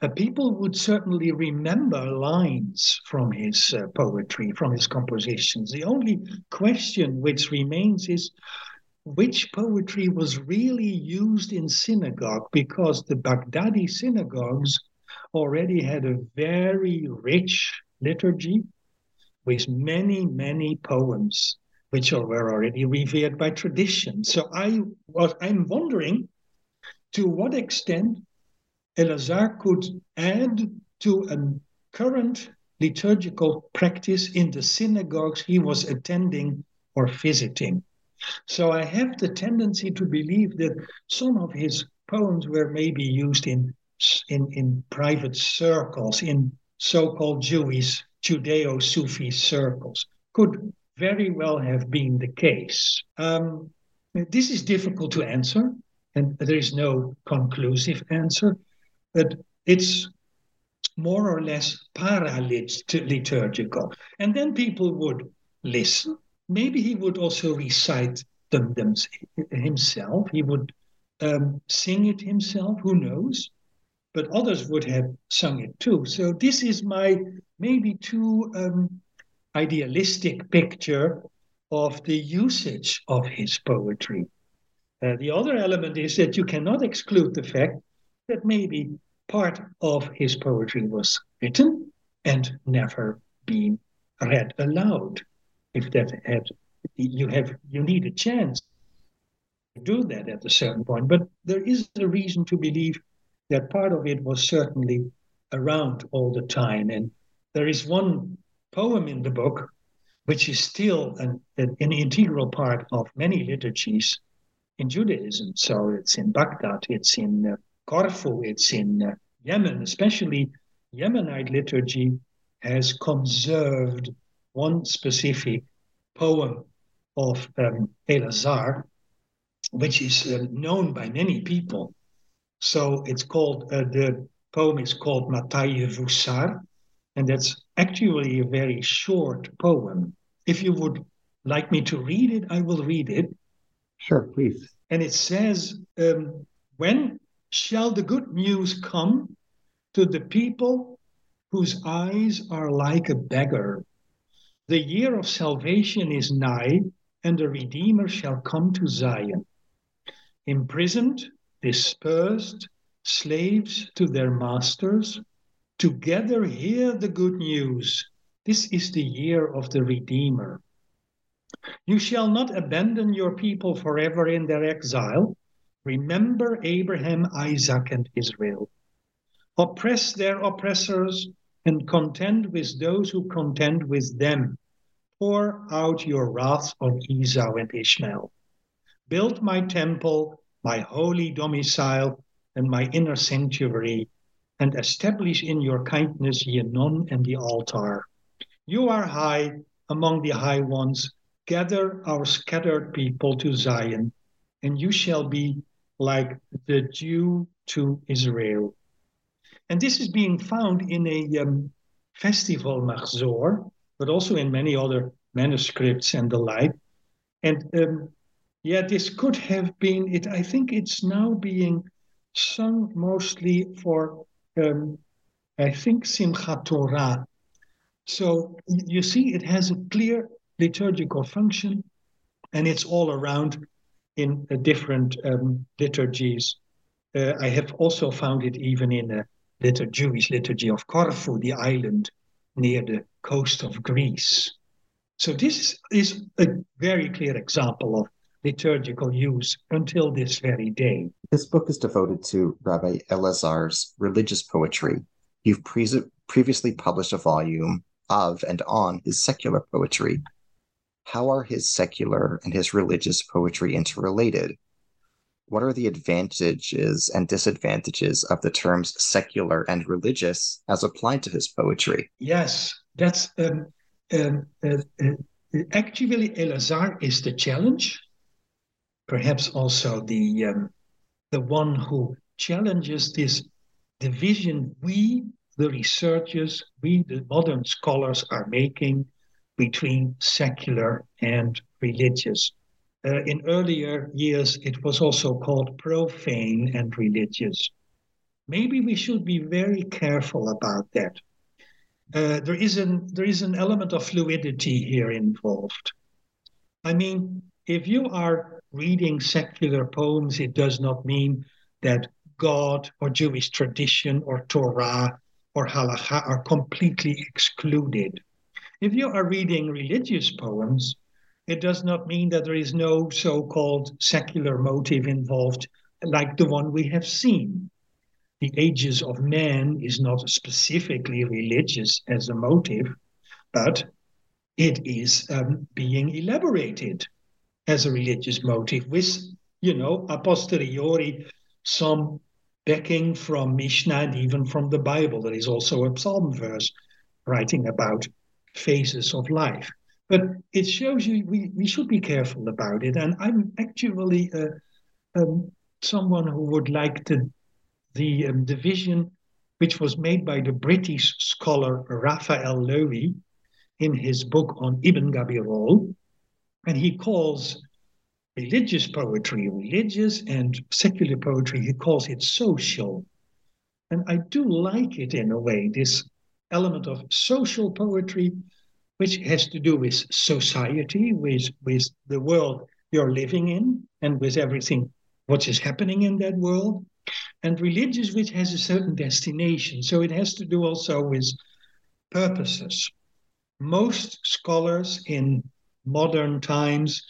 uh, people would certainly remember lines from his uh, poetry, from his compositions. The only question which remains is which poetry was really used in synagogue, because the Baghdadi synagogues already had a very rich liturgy with many, many poems which were already revered by tradition. So I was I'm wondering to what extent Elazar could add to a current liturgical practice in the synagogues he was attending or visiting. So I have the tendency to believe that some of his poems were maybe used in, in, in private circles, in so called Jewish Judeo Sufi circles. Could very well have been the case? Um, this is difficult to answer, and there is no conclusive answer, but it's more or less para-liturgical. And then people would listen. Maybe he would also recite them, them himself. He would um, sing it himself, who knows? But others would have sung it too. So this is my maybe too um, idealistic picture of the usage of his poetry. Uh, the other element is that you cannot exclude the fact that maybe part of his poetry was written and never been read aloud. If that had you have you need a chance to do that at a certain point. But there is a reason to believe that part of it was certainly around all the time. And there is one poem in the book which is still an, an, integral part of many liturgies in Judaism. So it's in Baghdad, it's in uh, Corfu, it's in uh, Yemen, especially Yemenite liturgy has conserved one specific poem of um, Elazar, which is uh, known by many people. So it's called, uh, the poem is called Mataye Vusar, and that's actually a very short poem. If you would like me to read it, I will read it. Sure, please. And it says, um, When shall the good news come to the people whose eyes are like a beggar? The year of salvation is nigh, and the Redeemer shall come to Zion. Imprisoned, dispersed, slaves to their masters, together hear the good news. This is the year of the Redeemer. You shall not abandon your people forever in their exile. Remember Abraham, Isaac, and Israel. Oppress their oppressors and contend with those who contend with them. Pour out your wrath on Esau and Ishmael. Build my temple, my holy domicile, and my inner sanctuary, and establish in your kindness Hinnom and the altar. You are high among the high ones Gather our scattered people to Zion, and you shall be like the dew to Israel. And this is being found in a um, festival Mahzor, but also in many other manuscripts and the like. And um, yeah, this could have been it. I think it's now being sung mostly for, um, I think, Simchat Torah. So you see, it has a clear liturgical function, and it's all around in uh, different um, liturgies. Uh, I have also found it even in a litur- Jewish liturgy of Corfu, the island near the coast of Greece. So this is a very clear example of liturgical use until this very day. This book is devoted to Rabbi Elazar's religious poetry. You've pre- previously published a volume of and on his secular poetry how are his secular and his religious poetry interrelated? What are the advantages and disadvantages of the terms secular and religious as applied to his poetry? Yes, that's um, um, uh, uh, actually Elazar is the challenge, perhaps also the um, the one who challenges this division we, the researchers, we, the modern scholars, are making between secular and religious. Uh, in earlier years, it was also called profane and religious. Maybe we should be very careful about that. Uh, there is an there is an element of fluidity here involved. I mean, if you are reading secular poems, it does not mean that God or Jewish tradition or Torah or halacha are completely excluded. If you are reading religious poems, it does not mean that there is no so called secular motive involved, like the one we have seen. The ages of man is not specifically religious as a motive, but it is um, being elaborated as a religious motive with, you know, a posteriori some backing from Mishnah and even from the Bible. There is also a psalm verse writing about phases of life. But it shows you we, we should be careful about it. And I'm actually uh, um, someone who would like to, the um, division which was made by the British scholar Raphael Loewe in his book on Ibn Gabirol. And he calls religious poetry religious and secular poetry, he calls it social. And I do like it in a way, this element of social poetry, which has to do with society, with, with the world you're living in, and with everything what is happening in that world, and religious, which has a certain destination. So it has to do also with purposes. Most scholars in modern times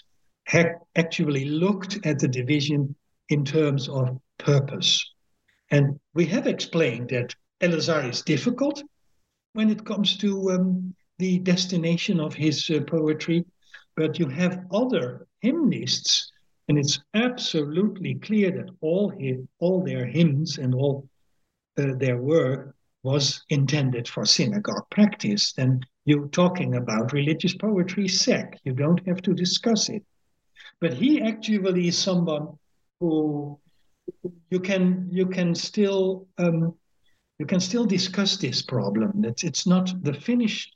have actually looked at the division in terms of purpose. And we have explained that Elazar is difficult when it comes to um, the destination of his uh, poetry, but you have other hymnists, and it's absolutely clear that all his, all their hymns and all uh, their work was intended for synagogue practice. Then you're talking about religious poetry sec. You don't have to discuss it. But he actually is someone who you can you can still um, you can still discuss this problem. It's it's not the finished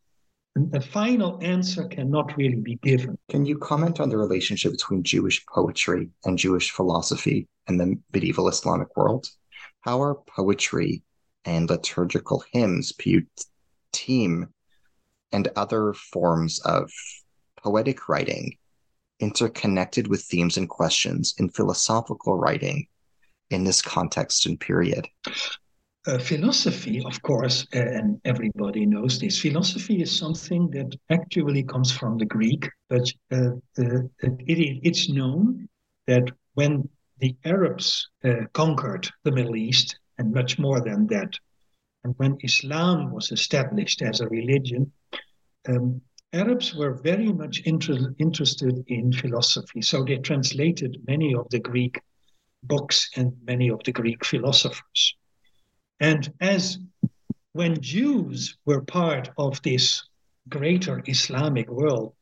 the final answer cannot really be given. Can you comment on the relationship between Jewish poetry and Jewish philosophy in the medieval Islamic world? How are poetry and liturgical hymns, team, and other forms of poetic writing interconnected with themes and questions in philosophical writing in this context and period? Uh, philosophy, of course, uh, and everybody knows this, philosophy is something that actually comes from the Greek, but uh, it, it's known that when the Arabs uh, conquered the Middle East, and much more than that, and when Islam was established as a religion, um, Arabs were very much inter- interested in philosophy, so they translated many of the Greek books and many of the Greek philosophers. And as when Jews were part of this greater Islamic world,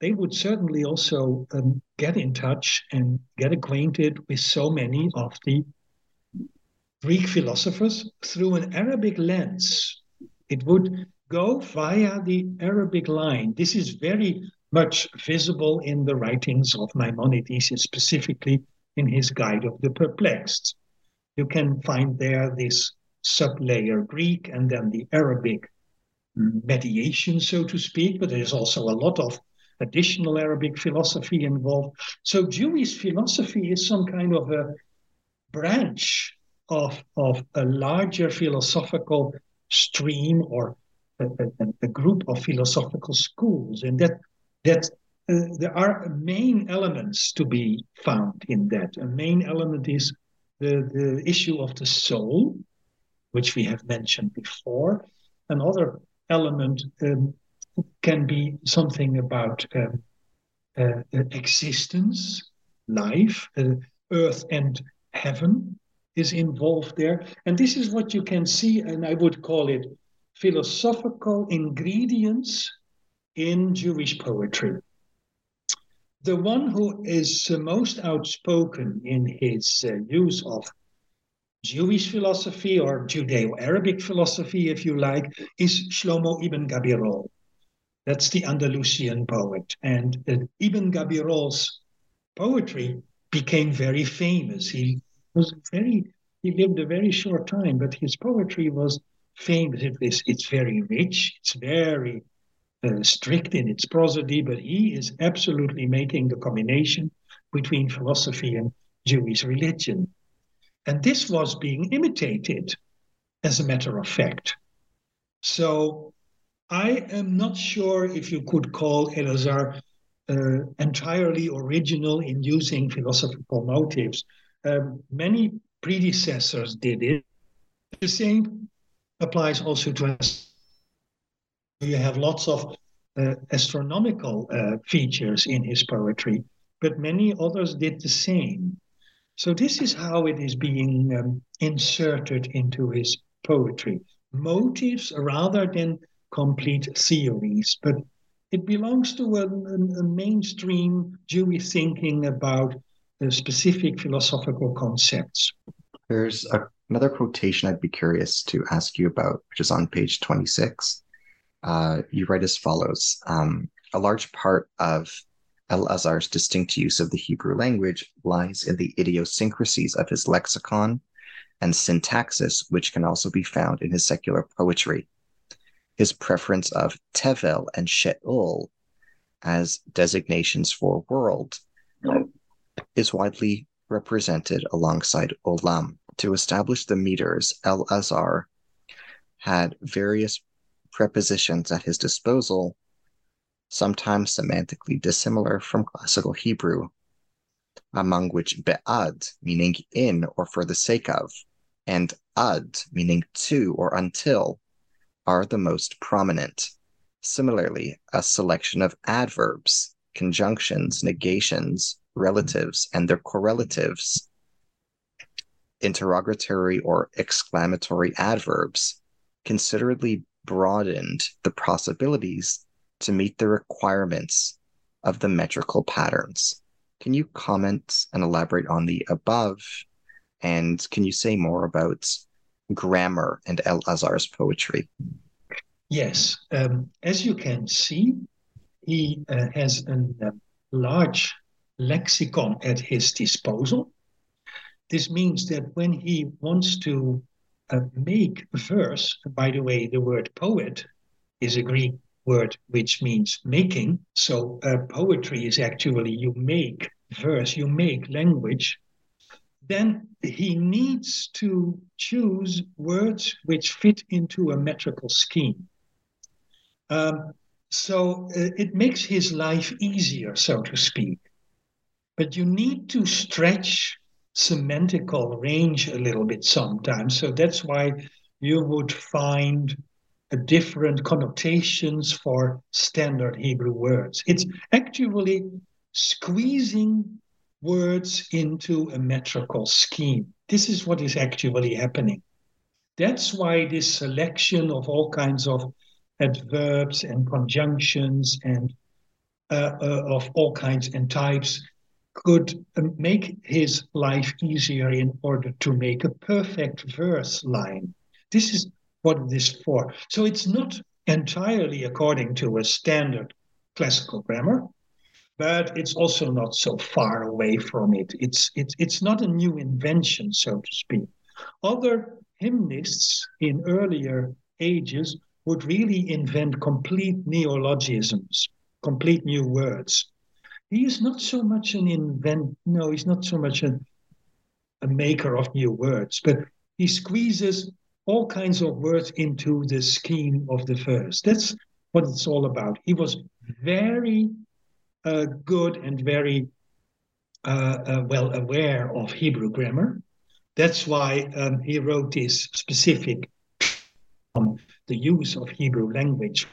they would certainly also um, get in touch and get acquainted with so many of the Greek philosophers through an Arabic lens. It would go via the Arabic line. This is very much visible in the writings of Maimonides, specifically in his Guide of the Perplexed. You can find there this sublayer Greek and then the Arabic mediation, so to speak, but there's also a lot of additional Arabic philosophy involved. So Jewish philosophy is some kind of a branch of, of a larger philosophical stream or a, a, a group of philosophical schools, and that that uh, there are main elements to be found in that. A main element is the, the issue of the soul, which we have mentioned before. Another element um, can be something about um, uh, existence, life, uh, earth and heaven is involved there. And this is what you can see, and I would call it philosophical ingredients in Jewish poetry. The one who is most outspoken in his uh, use of Jewish philosophy or Judeo Arabic philosophy, if you like, is Shlomo ibn Gabirol. That's the Andalusian poet. And uh, Ibn Gabirol's poetry became very famous. He was very, he lived a very short time, but his poetry was famous. It is, it's very rich, it's very uh, strict in its prosody, but he is absolutely making the combination between philosophy and Jewish religion. And this was being imitated, as a matter of fact. So I am not sure if you could call Elazar uh, entirely original in using philosophical motives. Um, many predecessors did it. The same applies also to. You have lots of uh, astronomical uh, features in his poetry, but many others did the same. So this is how it is being um, inserted into his poetry. Motives rather than complete theories, but it belongs to a, a, a mainstream Jewish thinking about specific philosophical concepts. There's a, another quotation I'd be curious to ask you about, which is on page 26. Uh, you write as follows um, A large part of Elazar's distinct use of the Hebrew language lies in the idiosyncrasies of his lexicon and syntaxis, which can also be found in his secular poetry. His preference of Tevel and Sheol as designations for world is widely represented alongside Olam. To establish the meters, Elazar had various prepositions at his disposal sometimes semantically dissimilar from classical Hebrew, among which be'ad, meaning in or for the sake of, and ad, meaning to or until, are the most prominent. Similarly, a selection of adverbs, conjunctions, negations, relatives, and their correlatives, interrogatory or exclamatory adverbs, considerably broadened the possibilities to meet the requirements of the metrical patterns. Can you comment and elaborate on the above? And can you say more about grammar and Elazar's poetry? Yes. Um, as you can see, he uh, has a uh, large lexicon at his disposal. This means that when he wants to uh, make verse, by the way, the word poet is a Greek word which means making. So uh, poetry is actually you make verse, you make language. Then he needs to choose words which fit into a metrical scheme. Um, so uh, it makes his life easier, so to speak. But you need to stretch semantical range a little bit sometimes. So that's why you would find different connotations for standard Hebrew words. It's actually squeezing words into a metrical scheme. This is what is actually happening. That's why this selection of all kinds of adverbs and conjunctions and uh, uh, of all kinds and types could make his life easier in order to make a perfect verse line. This is what it is for. So it's not entirely according to a standard classical grammar, but it's also not so far away from it. It's it's it's not a new invention, so to speak. Other hymnists in earlier ages would really invent complete neologisms, complete new words. He is not so much an invent. No, he's not so much a, a maker of new words, but he squeezes all kinds of words into the scheme of the verse. That's what it's all about. He was very uh, good and very uh, uh, well aware of Hebrew grammar. That's why um, he wrote this specific on the use of Hebrew language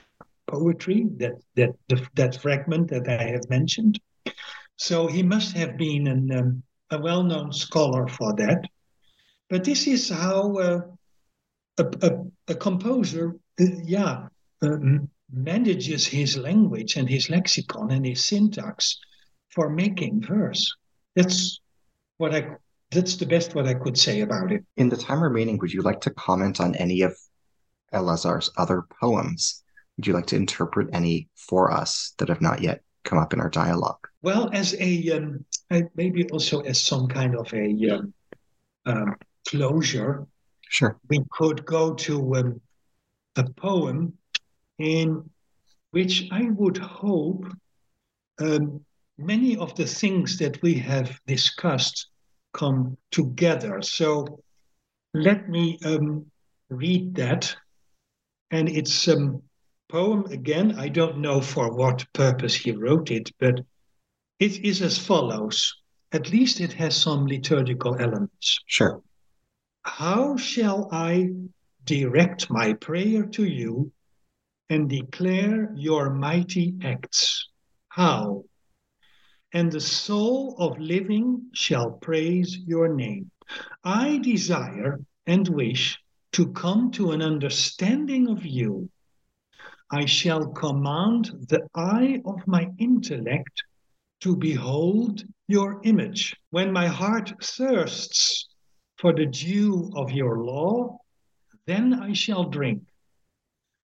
poetry, that that that fragment that I have mentioned. So he must have been an, um, a well-known scholar for that. But this is how uh, a, a, a composer, uh, yeah, um, manages his language and his lexicon and his syntax for making verse. That's what I. That's the best what I could say about it. In the time remaining, would you like to comment on any of Elazar's other poems? Would you like to interpret any for us that have not yet come up in our dialogue? Well, as a um, maybe also as some kind of a um, um, closure, Sure. We could go to um, a poem in which I would hope um, many of the things that we have discussed come together. So let me um, read that. And it's um, poem again. I don't know for what purpose he wrote it, but it is as follows. At least it has some liturgical elements. Sure. How shall I direct my prayer to you and declare your mighty acts? How? And the soul of living shall praise your name. I desire and wish to come to an understanding of you. I shall command the eye of my intellect to behold your image. When my heart thirsts for the dew of your law, then I shall drink.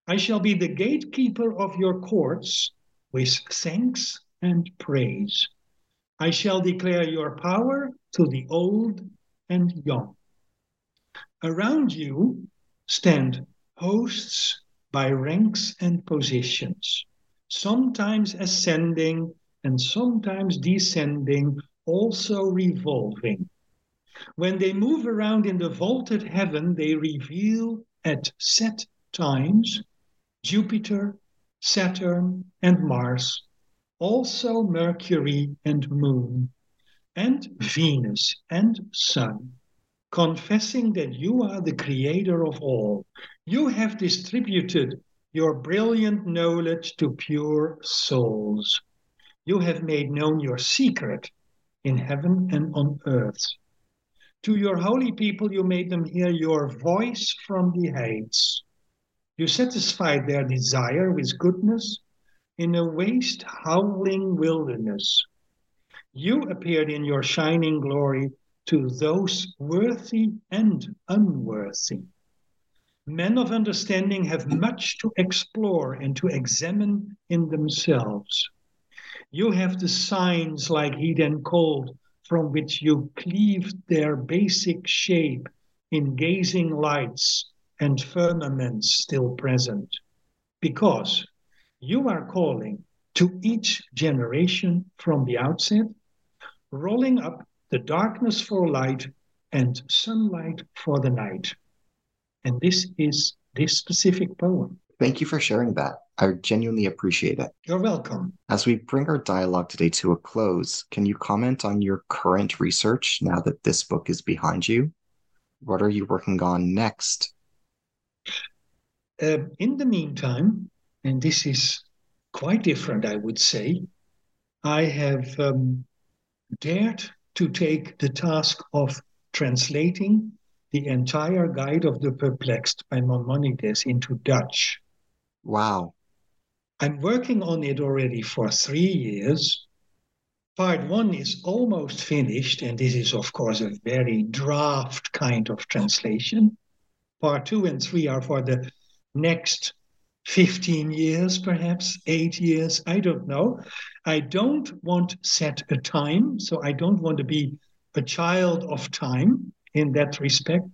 I shall be the gatekeeper of your courts with thanks and praise. I shall declare your power to the old and young. Around you stand hosts by ranks and positions, sometimes ascending and sometimes descending, also revolving. When they move around in the vaulted heaven, they reveal at set times Jupiter, Saturn, and Mars, also Mercury and Moon, and Venus and Sun confessing that you are the creator of all. You have distributed your brilliant knowledge to pure souls. You have made known your secret in heaven and on earth. To your holy people, you made them hear your voice from the heights. You satisfied their desire with goodness in a waste, howling wilderness. You appeared in your shining glory to those worthy and unworthy. Men of understanding have much to explore and to examine in themselves. You have the signs like heat and cold, from which you cleave their basic shape in gazing lights and firmaments still present. Because you are calling to each generation from the outset, rolling up the darkness for light and sunlight for the night. And this is this specific poem. Thank you for sharing that. I genuinely appreciate it. You're welcome. As we bring our dialogue today to a close, can you comment on your current research now that this book is behind you? What are you working on next? Uh, in the meantime, and this is quite different, I would say, I have um, dared to take the task of translating the entire Guide of the Perplexed by Maimonides into Dutch. Wow. I'm working on it already for three years. Part one is almost finished, and this is, of course, a very draft kind of translation. Part two and three are for the next 15 years, perhaps eight years, I don't know. I don't want set a time, so I don't want to be a child of time in that respect.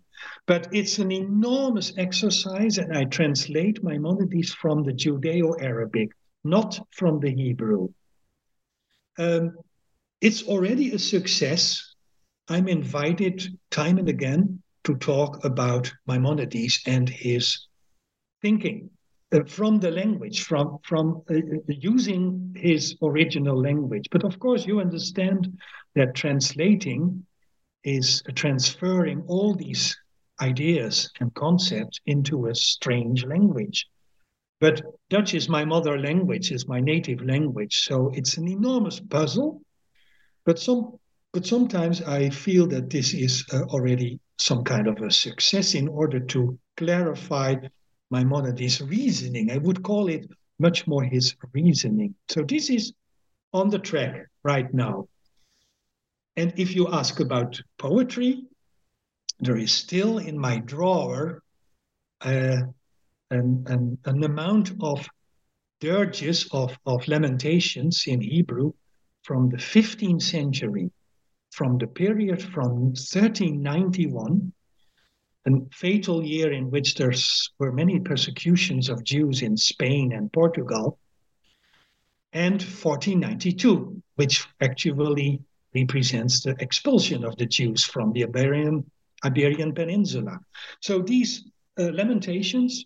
But it's an enormous exercise, and I translate Maimonides from the Judeo Arabic, not from the Hebrew. Um, it's already a success. I'm invited time and again to talk about Maimonides and his thinking from the language, from from uh, uh, using his original language. But of course, you understand that translating is transferring all these ideas and concepts into a strange language. But Dutch is my mother language, is my native language, so it's an enormous puzzle. But some, but sometimes I feel that this is uh, already some kind of a success in order to clarify Maimonides' reasoning. I would call it much more his reasoning. So this is on the track right now. And if you ask about poetry, there is still in my drawer uh, an, an, an amount of dirges of, of lamentations in Hebrew from the 15th century, from the period from 1391 a fatal year in which there were many persecutions of Jews in Spain and Portugal, and 1492, which actually represents the expulsion of the Jews from the Iberian, Iberian Peninsula. So these uh, lamentations,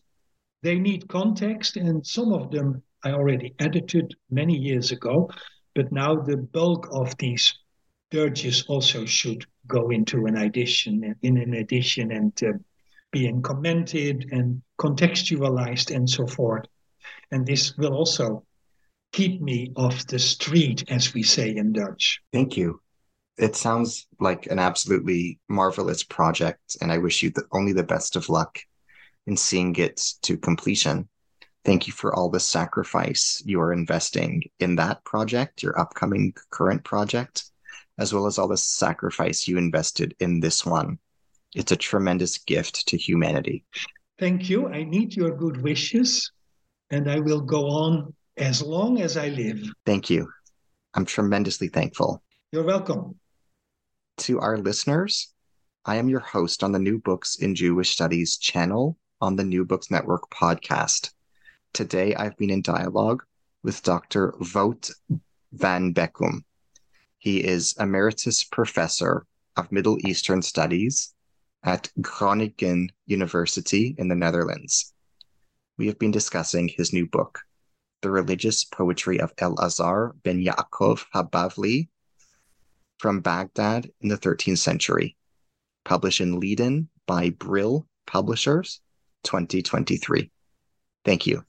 they need context, and some of them I already edited many years ago, but now the bulk of these dirges also should go into an edition in an edition and uh, being commented and contextualized and so forth. And this will also keep me off the street, as we say in Dutch. Thank you. It sounds like an absolutely marvelous project, and I wish you the, only the best of luck in seeing it to completion. Thank you for all the sacrifice you are investing in that project, your upcoming current project, as well as all the sacrifice you invested in this one. It's a tremendous gift to humanity. Thank you. I need your good wishes, and I will go on as long as I live. Thank you. I'm tremendously thankful. You're welcome. To our listeners, I am your host on the New Books in Jewish Studies channel on the New Books Network podcast. Today, I've been in dialogue with Dr. Wout van Bekkum. He is Emeritus Professor of Middle Eastern Studies at Groningen University in the Netherlands. We have been discussing his new book, The Religious Poetry of Elazar ben Yaakov Habavli from Baghdad in the 13th century, published in Leiden by Brill Publishers, 2023. Thank you.